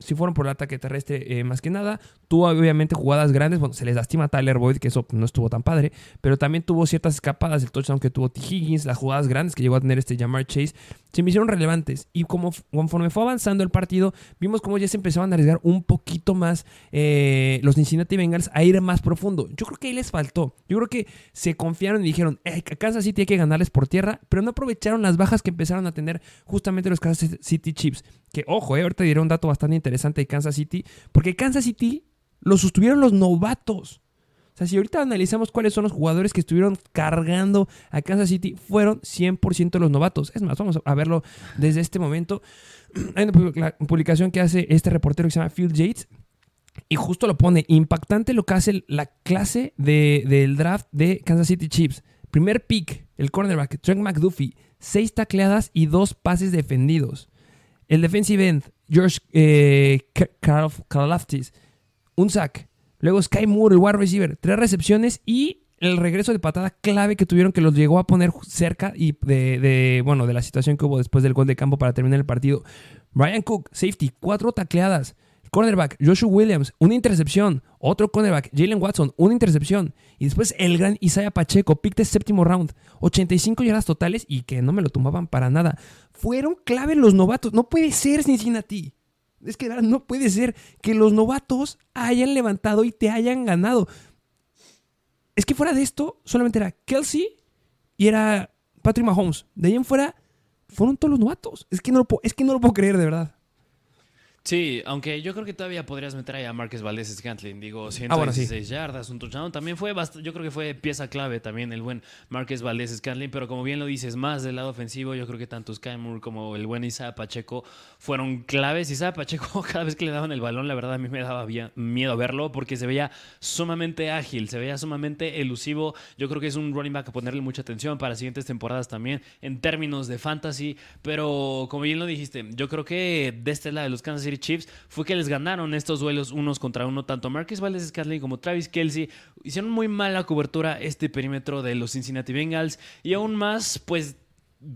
Si fueron por el ataque terrestre, eh, más que nada, tuvo obviamente jugadas grandes. Bueno, se les lastima a Tyler Boyd, que eso no estuvo tan padre, pero también tuvo ciertas escapadas. El touchdown que tuvo T. Higgins, las jugadas grandes que llegó a tener este Jamar Chase, se me hicieron relevantes. Y como conforme fue avanzando el partido, vimos cómo ya se empezaban a arriesgar un poquito más eh, los Cincinnati Bengals a ir más profundo. Yo creo que ahí les faltó. Yo creo que se confiaron y dijeron, "Eh, Kansas City hay que ganarles por tierra, pero no aprovecharon las bajas que empezaron a tener justamente los Kansas City Chiefs. Que ojo, eh, ahorita diré un dato bastante interesante de Kansas City, porque Kansas City lo sostuvieron los novatos. O sea, si ahorita analizamos cuáles son los jugadores que estuvieron cargando a Kansas City, fueron 100% los novatos. Es más, vamos a verlo desde este momento. (clears throat) Hay una publica- publicación que hace este reportero que se llama Phil Yates. Y justo lo pone, impactante lo que hace la clase de- del draft de Kansas City Chiefs. Primer pick, el cornerback, Trent McDuffie, seis tacleadas y dos pases defendidos. El defensive end, George eh, un sack. Luego Sky Moore, el wide receiver, tres recepciones y el regreso de patada clave que tuvieron que los llegó a poner cerca y de, de, bueno, de la situación que hubo después del gol de campo para terminar el partido. Brian Cook, safety, cuatro tacleadas. Cornerback, Joshua Williams, una intercepción. Otro cornerback, Jalen Watson, una intercepción. Y después el gran Isaiah Pacheco, pick de séptimo round. 85 yardas totales y que no me lo tumbaban para nada. Fueron clave los novatos. No puede ser Cincinnati. Es que no puede ser que los novatos hayan levantado y te hayan ganado. Es que fuera de esto, solamente era Kelsey y era Patrick Mahomes. De ahí en fuera, fueron todos los novatos. Es que no es que no lo puedo creer, de verdad. Sí, aunque yo creo que todavía podrías meter ahí a Marques Valdés Scantling. Digo, Ah, bueno, sí. 116 yardas, un touchdown. También fue yo creo que fue pieza clave también el buen Marques Valdés Scantling. Pero como bien lo dices, más del lado ofensivo, yo creo que tanto Sky Moore como el buen Isaiah Pacheco fueron claves. Isaiah Pacheco, (laughs) cada vez que le daban el balón, la verdad a mí me daba miedo verlo porque se veía sumamente ágil, se veía sumamente elusivo. Yo creo que es un running back a ponerle mucha atención para siguientes temporadas también en términos de fantasy. Pero como bien lo dijiste, yo creo que de este lado de los Kansas City Chiefs fue que les ganaron estos duelos unos contra uno. Tanto Marcus Valdez Scantling como Travis Kelsey hicieron muy mala cobertura este perímetro de los Cincinnati Bengals. Y aún más, pues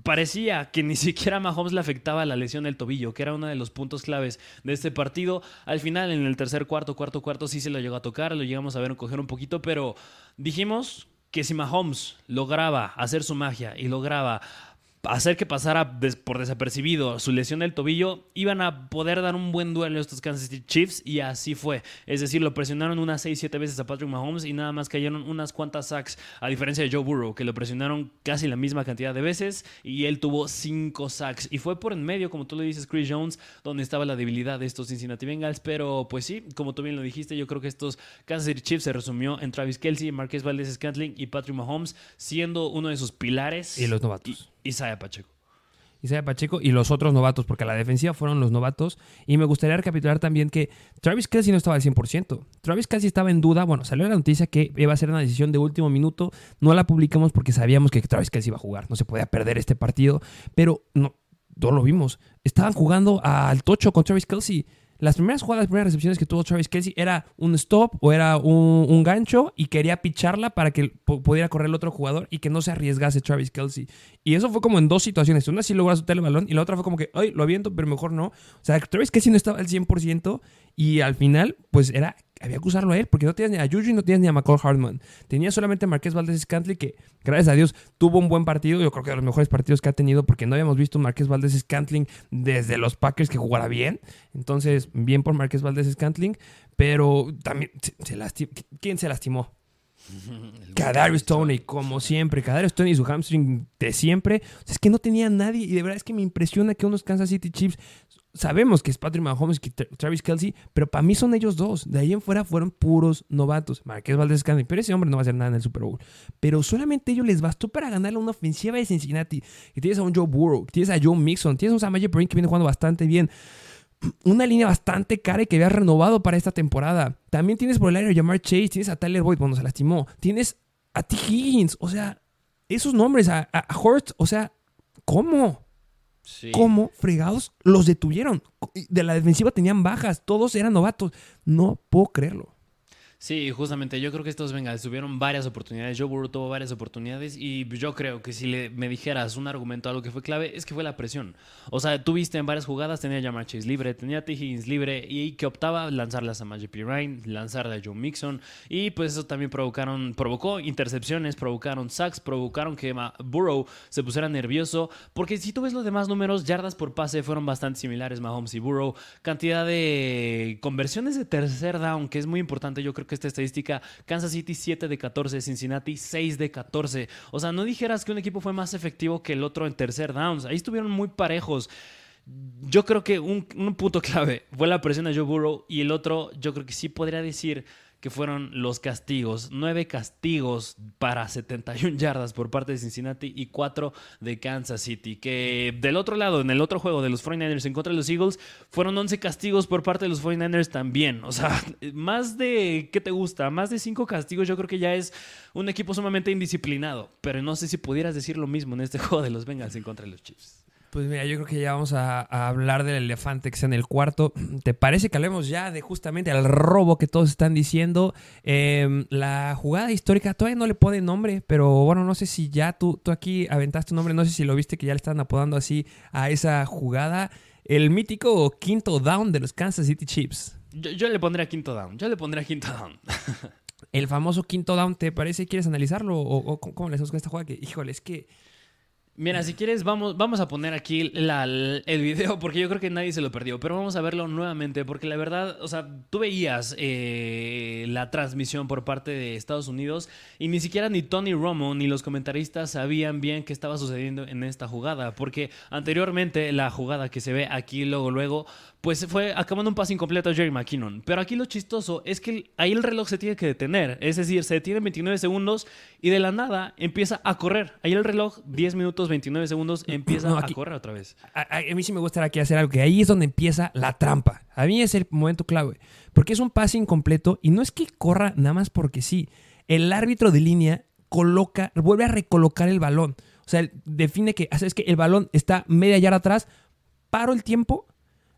parecía que ni siquiera a Mahomes le afectaba la lesión del tobillo, que era uno de los puntos claves de este partido. Al final, en el tercer cuarto, cuarto, cuarto, sí se lo llegó a tocar, lo llegamos a ver coger un poquito, pero dijimos que si Mahomes lograba hacer su magia y lograba hacer que pasara por desapercibido su lesión del tobillo, iban a poder dar un buen duelo a estos Kansas City Chiefs y así fue. Es decir, lo presionaron unas 6-7 veces a Patrick Mahomes y nada más cayeron unas cuantas sacks, a diferencia de Joe Burrow, que lo presionaron casi la misma cantidad de veces y él tuvo 5 sacks. Y fue por en medio, como tú le dices, Chris Jones, donde estaba la debilidad de estos Cincinnati Bengals. Pero pues sí, como tú bien lo dijiste, yo creo que estos Kansas City Chiefs se resumió en Travis Kelsey, Marquez Valdez Scantling y Patrick Mahomes, siendo uno de sus pilares. Y los novatos. Y- Pacheco. Isaiah Pacheco y los otros novatos, porque la defensiva fueron los novatos. Y me gustaría recapitular también que Travis Kelsey no estaba al 100%. Travis Kelsey estaba en duda. Bueno, salió la noticia que iba a ser una decisión de último minuto. No la publicamos porque sabíamos que Travis Kelsey iba a jugar. No se podía perder este partido. Pero no, no lo vimos. Estaban jugando al tocho con Travis Kelsey. Las primeras jugadas, las primeras recepciones que tuvo Travis Kelsey era un stop o era un, gancho y quería picharla para que pudiera correr el otro jugador y que no se arriesgase Travis Kelsey. Y eso fue como en dos situaciones. Una sí logró soltar el balón y la otra fue como que, ay, lo aviento, pero mejor no. O sea, Travis Kelsey no estaba al 100% y al final, pues era, había que usarlo a él porque no tenías ni a Juju y no tenías ni a McCall Hartman. Tenías solamente a Marqués Valdés Scantling que, gracias a Dios, tuvo un buen partido. Yo creo que de los mejores partidos que ha tenido porque no habíamos visto a Marqués Valdés Scantling desde los Packers que jugara bien. Entonces, bien por Marqués Valdés Scantling, pero también se, ¿Quién se lastimó? (laughs) Kadarius Tony, como siempre. Kadarius Tony y su hamstring de siempre. O sea, es que no tenía nadie. Y de verdad es que me impresiona que unos Kansas City Chiefs. Sabemos que es Patrick Mahomes y Tra- Travis Kelsey, pero para mí son ellos dos. De ahí en fuera fueron puros novatos. Marqués Valdez Scantling, pero ese hombre no va a hacer nada en el Super Bowl. Pero solamente ellos les bastó para ganarle una ofensiva de Cincinnati. Y tienes a un Joe Burrow, tienes a Joe Mixon, tienes a un Samaje Perrin que viene jugando bastante bien una línea bastante cara y que había renovado para esta temporada. También tienes por el aire a Jamar Chase, tienes a Tyler Boyd cuando se lastimó, tienes a T. Higgins, o sea, esos nombres, a, a, a Hurts, o sea, ¿cómo? Sí. ¿Cómo fregados los detuvieron? De la defensiva tenían bajas, todos eran novatos. No puedo creerlo. Sí, justamente. Yo creo que estos Bengals tuvieron varias oportunidades. Joe Burrow tuvo varias oportunidades. Y yo creo que si le, me dijeras un argumento, algo que fue clave, es que fue la presión. O sea, tú viste en varias jugadas, tenía a Jamar libre, tenía a T. Libre. Y que optaba lanzarlas a Magic P. Ryan, lanzarle a Joe Mixon. Y pues eso también provocaron, provocó intercepciones, provocaron sacks, provocaron que Burrow se pusiera nervioso. Porque si tú ves los demás números, yardas por pase fueron bastante similares, Mahomes y Burrow. Cantidad de conversiones de tercer down, que es muy importante. Yo creo que esta estadística, Kansas City 7 de 14, Cincinnati 6 de 14. O sea, no dijeras que un equipo fue más efectivo que el otro en tercer downs. Ahí estuvieron muy parejos. Yo creo que un, un punto (laughs) clave fue la presión de Joe Burrow y el otro, yo creo que sí podría decir que fueron los castigos. Nueve castigos para 71 yardas por parte de Cincinnati y cuatro de Kansas City. Que del otro lado, en el otro juego de los 49ers en contra de los Eagles, fueron 11 castigos por parte de los 49ers también. O sea, (laughs) más de, ¿qué te gusta? Más de cinco castigos yo creo que ya es un equipo sumamente indisciplinado. Pero no sé si pudieras decir lo mismo en este (laughs) juego de los Bengals en contra de los Chiefs. Pues mira, yo creo que ya vamos a, hablar del elefante que está en el cuarto. ¿Te parece que hablemos ya de justamente el robo que todos están diciendo? Em, la jugada histórica todavía no le pone nombre, pero bueno, no sé si ya tú, tú aquí aventaste un nombre, no sé si lo viste que ya le están apodando así a esa jugada. El mítico quinto down de los Kansas City Chiefs. Yo, le pondría quinto down, yo le pondría quinto down. el famoso quinto down, ¿te parece? ¿Quieres analizarlo? ¿O, cómo le hacemos con esta jugada? Que, híjole, es que Mira, si quieres, vamos, vamos a poner aquí el video porque yo creo que nadie se lo perdió, pero vamos a verlo nuevamente porque la verdad, o sea, tú veías eh, la transmisión por parte de Estados Unidos y ni siquiera ni Tony Romo ni los comentaristas sabían bien qué estaba sucediendo en esta jugada, porque anteriormente la jugada que se ve aquí luego, luego, pues fue acabando un pase incompleto a Jerry McKinnon. Pero aquí lo chistoso es que ahí el reloj se tiene que detener. Es decir, se detiene 29 segundos y de la nada empieza a correr. Ahí el reloj, 10 minutos, 29 segundos, empieza a correr otra vez. A, mí sí me gustaría aquí hacer algo, que ahí es donde empieza la trampa. A mí es el momento clave. Porque es un pase incompleto y no es que corra nada más porque sí. El árbitro de línea coloca, vuelve a recolocar el balón. O sea, define que, es que el balón está media yarda atrás, paro el tiempo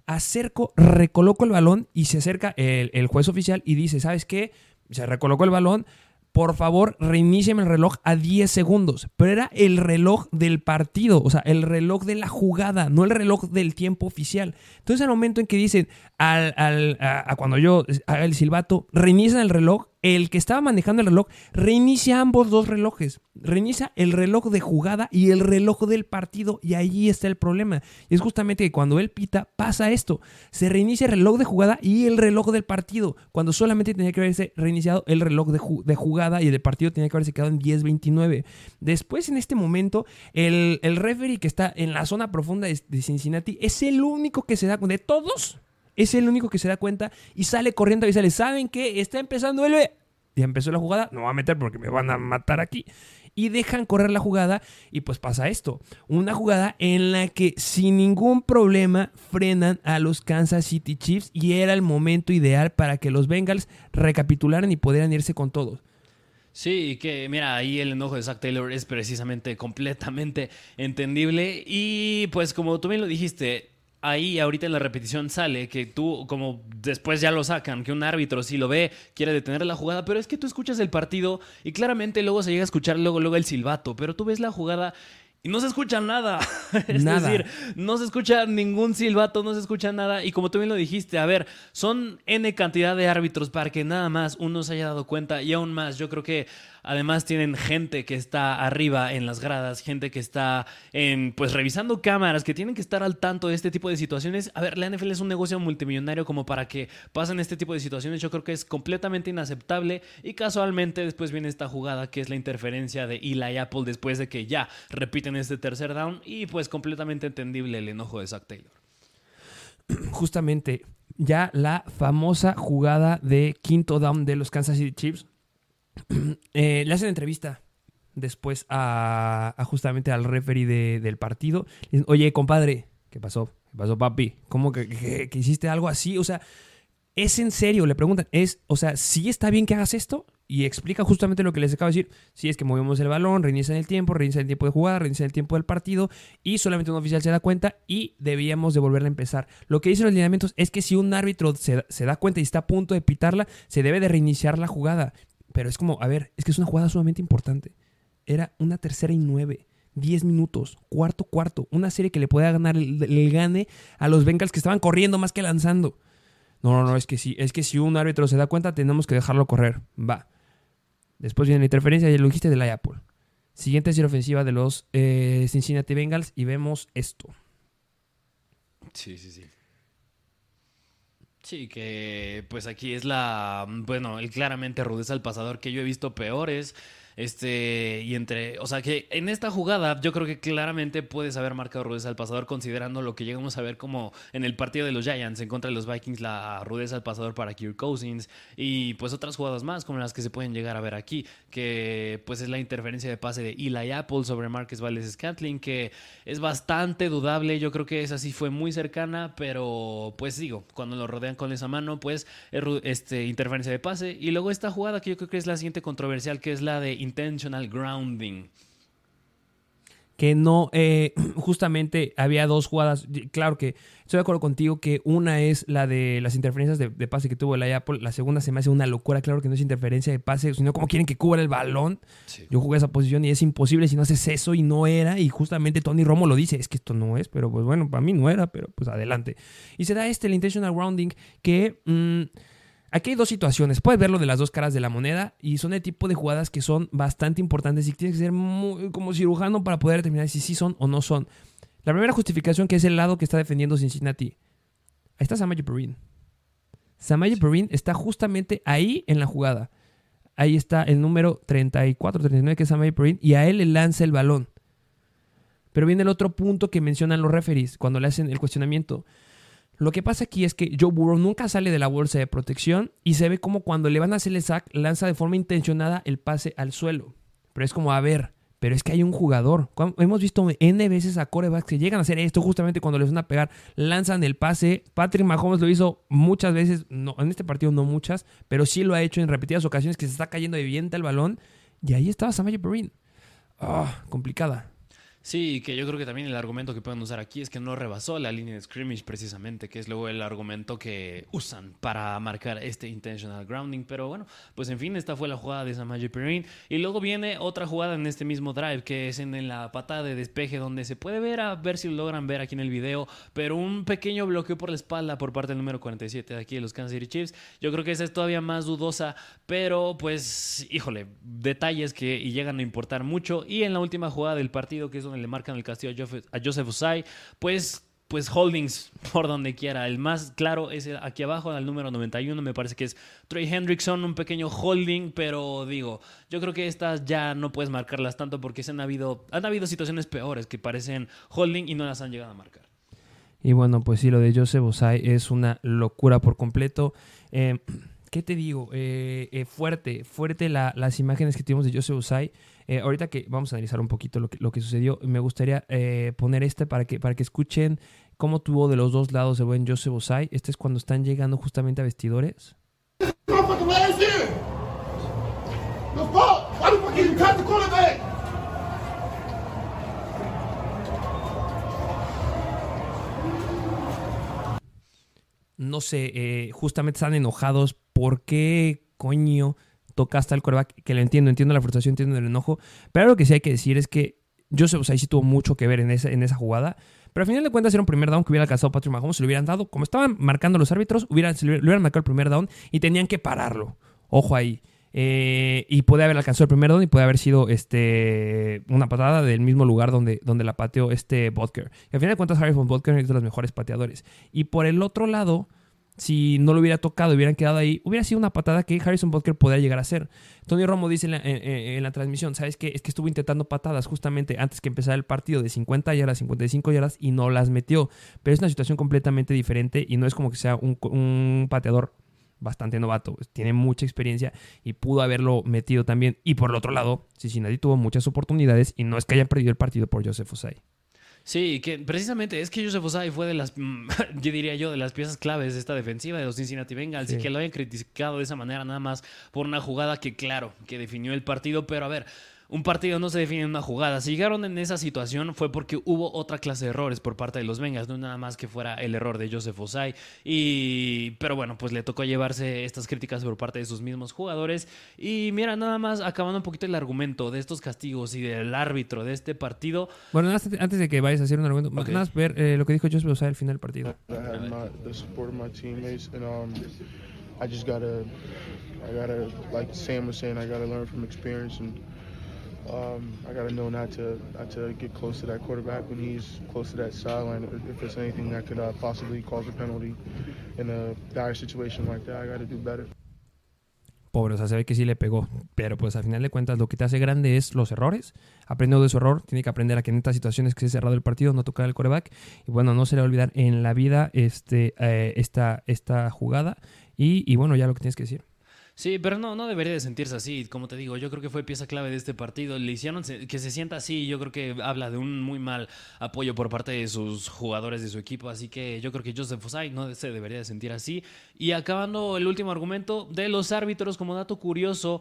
acerco, recoloco el balón y se acerca el, juez oficial y dice, ¿sabes qué? Se recolocó el balón, por favor, reiníciame el reloj a 10 segundos. Pero era el reloj del partido, o sea, el reloj de la jugada, no el reloj del tiempo oficial. Entonces, el momento en que dicen, al, a, cuando yo haga el silbato, reinician el reloj, el que estaba manejando el reloj reinicia ambos dos relojes. Reinicia el reloj de jugada y el reloj del partido y ahí está el problema. Y es justamente que cuando él pita pasa esto. Se reinicia el reloj de jugada y el reloj del partido. Cuando solamente tenía que haberse reiniciado el reloj de, jugada y el partido tenía que haberse quedado en 10-29. Después en este momento el, el referee que está en la zona profunda de, de Cincinnati es el único que se da de todos es el único que se da cuenta y sale corriendo y sale. ¿Saben qué? Está empezando el... Ya empezó la jugada, no va a meter porque me van a matar aquí. Y dejan correr la jugada y pues pasa esto. Una jugada en la que sin ningún problema frenan a los Kansas City Chiefs y era el momento ideal para que los Bengals recapitularan y pudieran irse con todos. Sí, que mira, ahí el enojo de Zach Taylor es precisamente completamente entendible. Y pues como tú bien lo dijiste, ahí ahorita en la repetición sale que tú, como después ya lo sacan, que un árbitro si lo ve quiere detener la jugada, pero es que tú escuchas el partido y claramente luego se llega a escuchar luego, luego el silbato, pero tú ves la jugada y no se escucha nada. (laughs) es decir, no se escucha ningún silbato, no se escucha nada. Y como tú bien lo dijiste, a ver, son N cantidad de árbitros para que nada más uno se haya dado cuenta. Y aún más, yo creo que Además tienen gente que está arriba en las gradas, gente que está en pues revisando cámaras, que tienen que estar al tanto de este tipo de situaciones. A ver, la NFL es un negocio multimillonario como para que pasen este tipo de situaciones. Yo creo que es completamente inaceptable y casualmente después viene esta jugada que es la interferencia de Eli Apple después de que ya repiten este tercer down y pues completamente entendible el enojo de Zach Taylor. Justamente ya la famosa jugada de quinto down de los Kansas City Chiefs (clears throat) Eh, le hacen entrevista después a, justamente al referee del partido. Oye, compadre, ¿qué pasó? ¿Qué pasó, papi? ¿Cómo que, hiciste algo así? O sea, ¿Es en serio? Le preguntan. Es, o sea, ¿sí está bien que hagas esto? Y explica justamente lo que les acabo de decir. Si es que movemos el balón, reinician el tiempo, reinician el tiempo de jugada, reinician el tiempo del partido y solamente un oficial se da cuenta y debíamos de volverla a empezar. Lo que dicen los lineamientos es que si un árbitro se da cuenta y está a punto de pitarla, se debe de reiniciar la jugada. Pero es como, a ver, es que es una jugada sumamente importante. Era una tercera y nueve. 10 minutos, cuarto, cuarto. Una serie que le pueda ganar el, gane a los Bengals que estaban corriendo más que lanzando. No, no, no, es que sí, es que si un árbitro se da cuenta, tenemos que dejarlo correr. Va. Después viene la interferencia, ya lo dijiste, de la Apple. Siguiente serie ofensiva de los eh, Cincinnati Bengals y vemos esto. Sí, sí, sí. Sí, que pues aquí es la, bueno, el claramente rudeza al pasador que yo he visto peores. Este, y entre, o sea que en esta jugada yo creo que claramente puedes haber marcado rudeza al pasador considerando lo que llegamos a ver como en el partido de los Giants en contra de los Vikings, la rudeza al pasador para Kirk Cousins y pues otras jugadas más como las que se pueden llegar a ver aquí, que pues es la interferencia de pase de Eli Apple sobre Marcus Valles Scantling, que es bastante dudable, yo creo que esa sí fue muy cercana, pero pues digo, cuando lo rodean con esa mano, pues este, interferencia de pase y luego esta jugada que yo creo que es la siguiente controversial, que es la de intentional grounding. Que no, eh, (clears throat) justamente había dos jugadas. Claro que estoy de acuerdo contigo que una es la de las interferencias de, pase que tuvo el Apple. La segunda se me hace una locura. Claro que no es interferencia de pase, sino como quieren que cubra el balón. Yo jugué esa posición y es imposible si no haces eso y no era. Y justamente Tony Romo lo dice: es que esto no es, pero pues bueno, para mí no era, pero pues adelante. Y se da este, el intentional grounding, que. Mm, Aquí hay dos situaciones. Puedes verlo de las dos caras de la moneda y son el tipo de jugadas que son bastante importantes y tienes que ser muy, como cirujano para poder determinar si sí son o no son. La primera justificación que es el lado que está defendiendo Cincinnati. Ahí está Samaje Perrin. Samaje Perrin está justamente ahí en la jugada. Ahí está el número 34, 39 que es Samaje Perrin y a él le lanza el balón. Pero viene el otro punto que mencionan los referees cuando le hacen el cuestionamiento. Lo que pasa aquí es que Joe Burrow nunca sale de la bolsa de protección y se ve como cuando le van a hacer el sack lanza de forma intencionada el pase al suelo. Pero es como, a ver, pero es que hay un jugador. Hemos visto N veces a corebacks que llegan a hacer esto justamente cuando les van a pegar, lanzan el pase. Patrick Mahomes lo hizo muchas veces, en este partido no muchas, pero sí lo ha hecho en repetidas ocasiones que se está cayendo de viento el balón. Y ahí estaba Samaje Perrin. Ah, complicada. Sí, que yo creo que también el argumento que pueden usar aquí es que no rebasó la línea de scrimmage precisamente, que es luego el argumento que usan para marcar este intentional grounding. Pero bueno, pues en fin, esta fue la jugada de Samaje Perrin. Y luego viene otra jugada en este mismo drive, que es en, la patada de despeje, donde se puede ver, a ver si lo logran ver aquí en el video, pero un pequeño bloqueo por la espalda por parte del número 47 de aquí de los Kansas City Chiefs. Yo creo que esa es todavía más dudosa, pero pues, híjole, detalles que llegan a importar mucho. Y en la última jugada del partido, que es donde le marcan el castigo a Joseph Osai, pues pues holdings (laughs) por donde quiera. El más claro es aquí abajo, al número 91, me parece que es Trey Hendrickson, un pequeño holding, pero digo, yo creo que estas ya no puedes marcarlas tanto porque se han habido, han habido situaciones peores que parecen holding y no las han llegado a marcar. Y bueno, pues sí, lo de Joseph Osai es una locura por completo. Eh, ¿Qué te digo? Eh, eh, fuerte, fuerte las imágenes que tuvimos de Joseph Usai. Eh, ahorita que vamos a analizar un poquito lo que, sucedió, me gustaría poner este para que, para que escuchen cómo tuvo de los dos lados el buen Joseph Usai. Este es cuando están llegando justamente a vestidores. No sé, justamente están enojados ¿por qué coño tocaste al coreback? Que le entiendo, entiendo la frustración, entiendo el enojo. Pero lo que sí hay que decir es que Joseph Osai sí tuvo mucho que ver en esa, en esa jugada. Pero al final de cuentas era un primer down que hubiera alcanzado Patrick Mahomes, se lo hubieran dado. Como estaban marcando los árbitros, hubieran, le hubieran marcado el primer down y tenían que pararlo. Ojo ahí. Eh, y puede haber alcanzado el primer down y puede haber sido este, una patada del mismo lugar donde, donde la pateó este Butker. Y al final de cuentas, Harrison Butker es de los mejores pateadores. Y por el otro lado, si no lo hubiera tocado, hubieran quedado ahí, hubiera sido una patada que Harrison Butker podría llegar a hacer. Tony Romo dice en la, transmisión, ¿sabes qué? Es que estuvo intentando patadas justamente antes que empezara el partido de 50 yardas, 55 yardas y no las metió. Pero es una situación completamente diferente y no es como que sea un, pateador bastante novato, pues, tiene mucha experiencia y pudo haberlo metido también. Y por el otro lado, Cincinnati tuvo muchas oportunidades y no es que hayan perdido el partido por Joseph Osai. Sí, que precisamente es que Joseph Osai fue de las, (laughs) yo diría yo, de las piezas claves de esta defensiva de los Cincinnati Bengals y que lo hayan criticado de esa manera nada más por una jugada que, claro, que definió el partido, pero a ver, un partido no se define en una jugada. Si llegaron en esa situación fue porque hubo otra clase de errores por parte de los Bengals, no nada más que fuera el error de Joseph Osai. Y, pero bueno, pues le tocó llevarse estas críticas por parte de sus mismos jugadores. Y mira, nada más acabando un poquito el argumento de estos castigos y del árbitro de este partido. Bueno, antes de que vayas a hacer un argumento, okay. más ver eh, lo que dijo Joseph Osai al final del partido. I just gotta, I gotta, like Sam was saying, I gotta learn from experience and um, got know to get close to that quarterback when he's close to that sideline. If there's anything that could uh, possibly cause a penalty in a dire situation like that, I got to do better. Se ve que sí le pegó, pero pues al final de cuentas lo que te hace grande es los errores. Aprendió de su error, tiene que aprender a que en estas situaciones que se ha cerrado el partido no tocar el quarterback. Y bueno, no se le va a olvidar en la vida este, eh, esta, esta jugada. Y bueno, ya lo que tienes que decir. Sí, pero no, no debería de sentirse así. Como te digo, yo creo que fue pieza clave de este partido. Le hicieron que se sienta así. Yo creo que habla de un muy mal apoyo por parte de sus jugadores de su equipo. Así que yo creo que Joseph Fosay no se debería de sentir así. Y acabando el último argumento de los árbitros, como dato curioso,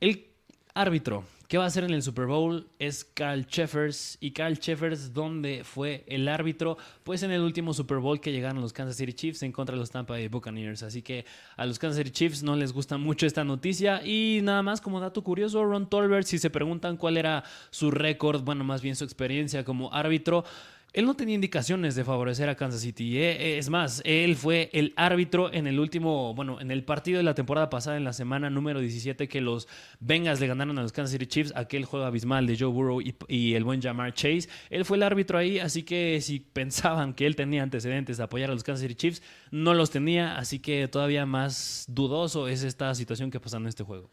el árbitro ¿Qué va a hacer en el Super Bowl? Es Carl Cheffers. ¿Y Carl Cheffers dónde fue el árbitro? Pues en el último Super Bowl que llegaron los Kansas City Chiefs en contra de los Tampa Bay Buccaneers. Así que a los Kansas City Chiefs no les gusta mucho esta noticia. Y nada más como dato curioso, Ron Tolbert, si se preguntan cuál era su récord, bueno, más bien su experiencia como árbitro, él no tenía indicaciones de favorecer a Kansas City. ¿eh? Es más, él fue el árbitro en el último, bueno, en el partido de la temporada pasada, en la semana número 17, que los Bengals le ganaron a los Kansas City Chiefs, aquel juego abismal de Joe Burrow y, el buen Jamar Chase. Él fue el árbitro ahí, así que si pensaban que él tenía antecedentes de apoyar a los Kansas City Chiefs, no los tenía, así que todavía más dudoso es esta situación que pasó en este juego.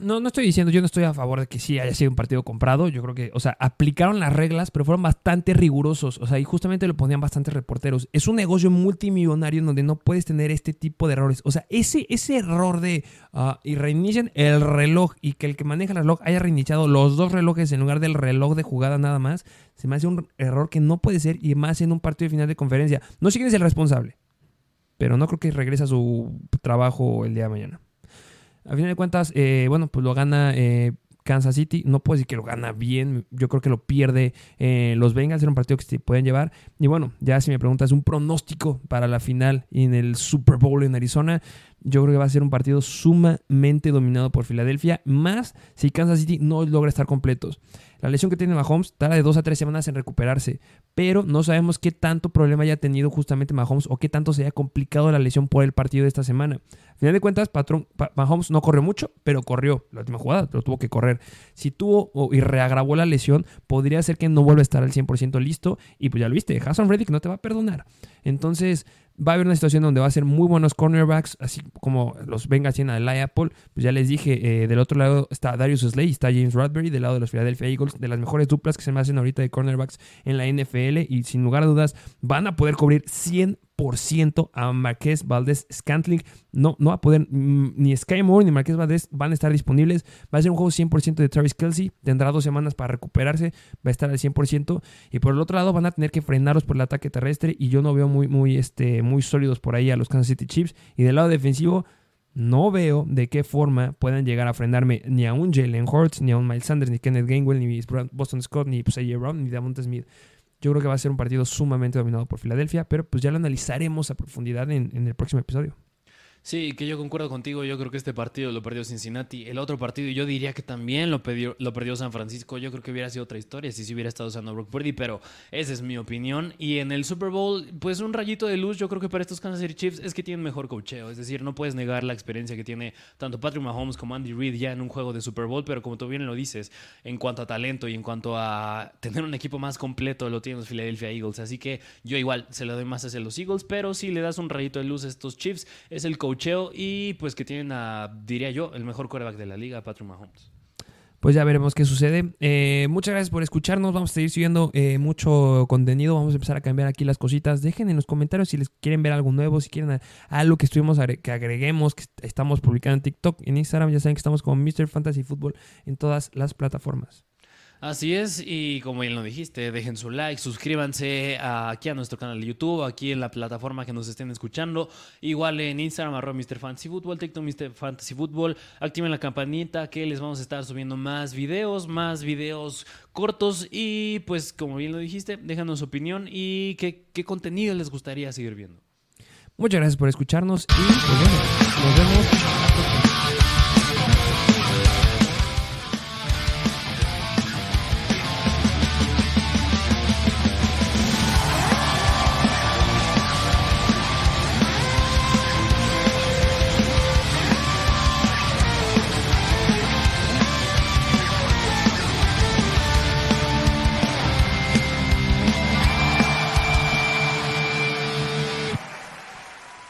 No, no estoy diciendo, yo no estoy a favor de que sí haya sido un partido comprado. Yo creo que, o sea, aplicaron las reglas, pero fueron bastante rigurosos. O sea, y justamente lo ponían bastantes reporteros. Es un negocio multimillonario en donde no puedes tener este tipo de errores. O sea, ese, ese error de uh, y reinician el reloj y que el que maneja el reloj haya reiniciado los dos relojes en lugar del reloj de jugada nada más, se me hace un error que no puede ser y más en un partido de final de conferencia. No sé quién es el responsable, pero no creo que regrese a su trabajo el día de mañana. A final de cuentas, eh, bueno, pues lo gana eh, Kansas City. No puedo decir que lo gana bien. Yo creo que lo pierde eh, los Bengals. Era un partido que se pueden llevar. Y bueno, ya si me preguntas un pronóstico para la final en el Super Bowl en Arizona, yo creo que va a ser un partido sumamente dominado por Filadelfia. Más si Kansas City no logra estar completos. La lesión que tiene Mahomes tarda de dos a tres semanas en recuperarse, pero no sabemos qué tanto problema haya tenido justamente Mahomes o qué tanto se haya complicado la lesión por el partido de esta semana. Al final de cuentas, patrón, Mahomes no corrió mucho, pero corrió la última jugada, pero tuvo que correr. Si tuvo y reagravó la lesión, podría ser que no vuelva a estar al 100% listo y pues ya lo viste, Hassan Reddick no te va a perdonar. Entonces, Va a haber una situación donde va a ser muy buenos cornerbacks, así como los venga haciendo de Apple. Pues ya les dije, eh, del otro lado está Darius Slay, está James Radbury, del lado de los Philadelphia Eagles, de las mejores duplas que se me hacen ahorita de cornerbacks en la NFL. Y sin lugar a dudas, van a poder cubrir 100 ciento a Marqués Valdés Scantling. No, no va a poder, mm, ni Sky Moore ni Marqués Valdés van a estar disponibles. Va a ser un juego 100% de Travis Kelsey. Tendrá dos semanas para recuperarse. Va a estar al 100%. Y por el otro lado van a tener que frenarlos por el ataque terrestre. Y yo no veo muy, muy, este, muy sólidos por ahí a los Kansas City Chiefs. Y del lado defensivo, no veo de qué forma puedan llegar a frenarme ni a un Jalen Hurts, ni a un Miles Sanders, ni Kenneth Gainwell, ni Boston Scott, ni pues, Brown, ni Davonta Smith. Yo creo que va a ser un partido sumamente dominado por Filadelfia, pero pues ya lo analizaremos a profundidad en, el próximo episodio. Sí, que yo concuerdo contigo. Yo creo que este partido lo perdió Cincinnati. El otro partido, yo diría que también lo, perdió, San Francisco. Yo creo que hubiera sido otra historia si se hubiera estado usando Brock Purdy, pero esa es mi opinión. Y en el Super Bowl, pues un rayito de luz, yo creo que para estos Kansas City Chiefs es que tienen mejor cocheo. Es decir, no puedes negar la experiencia que tiene tanto Patrick Mahomes como Andy Reid ya en un juego de Super Bowl, pero como tú bien lo dices, en cuanto a talento y en cuanto a tener un equipo más completo, lo tienen los Philadelphia Eagles. Así que yo igual se lo doy más hacia los Eagles, pero si le das un rayito de luz a estos Chiefs, es el y pues que tienen a, diría yo, el mejor quarterback de la liga, Patrick Mahomes. Pues ya veremos qué sucede. Eh, muchas gracias por escucharnos. Vamos a seguir subiendo eh, mucho contenido. Vamos a empezar a cambiar aquí las cositas. Dejen en los comentarios si les quieren ver algo nuevo, si quieren algo que estuvimos que agreguemos, que estamos publicando en TikTok, en Instagram. Ya saben que estamos como Mr. Fantasy Football en todas las plataformas. Así es, y como bien lo dijiste, dejen su like, suscríbanse aquí a nuestro canal de YouTube, aquí en la plataforma que nos estén escuchando, igual en Instagram, arroba Mr. Fantasy Football, TikTok Mr. Fantasy Football, activen la campanita que les vamos a estar subiendo más videos, más videos cortos y pues como bien lo dijiste, déjanos su opinión y qué, qué contenido les gustaría seguir viendo. Muchas gracias por escucharnos y nos vemos.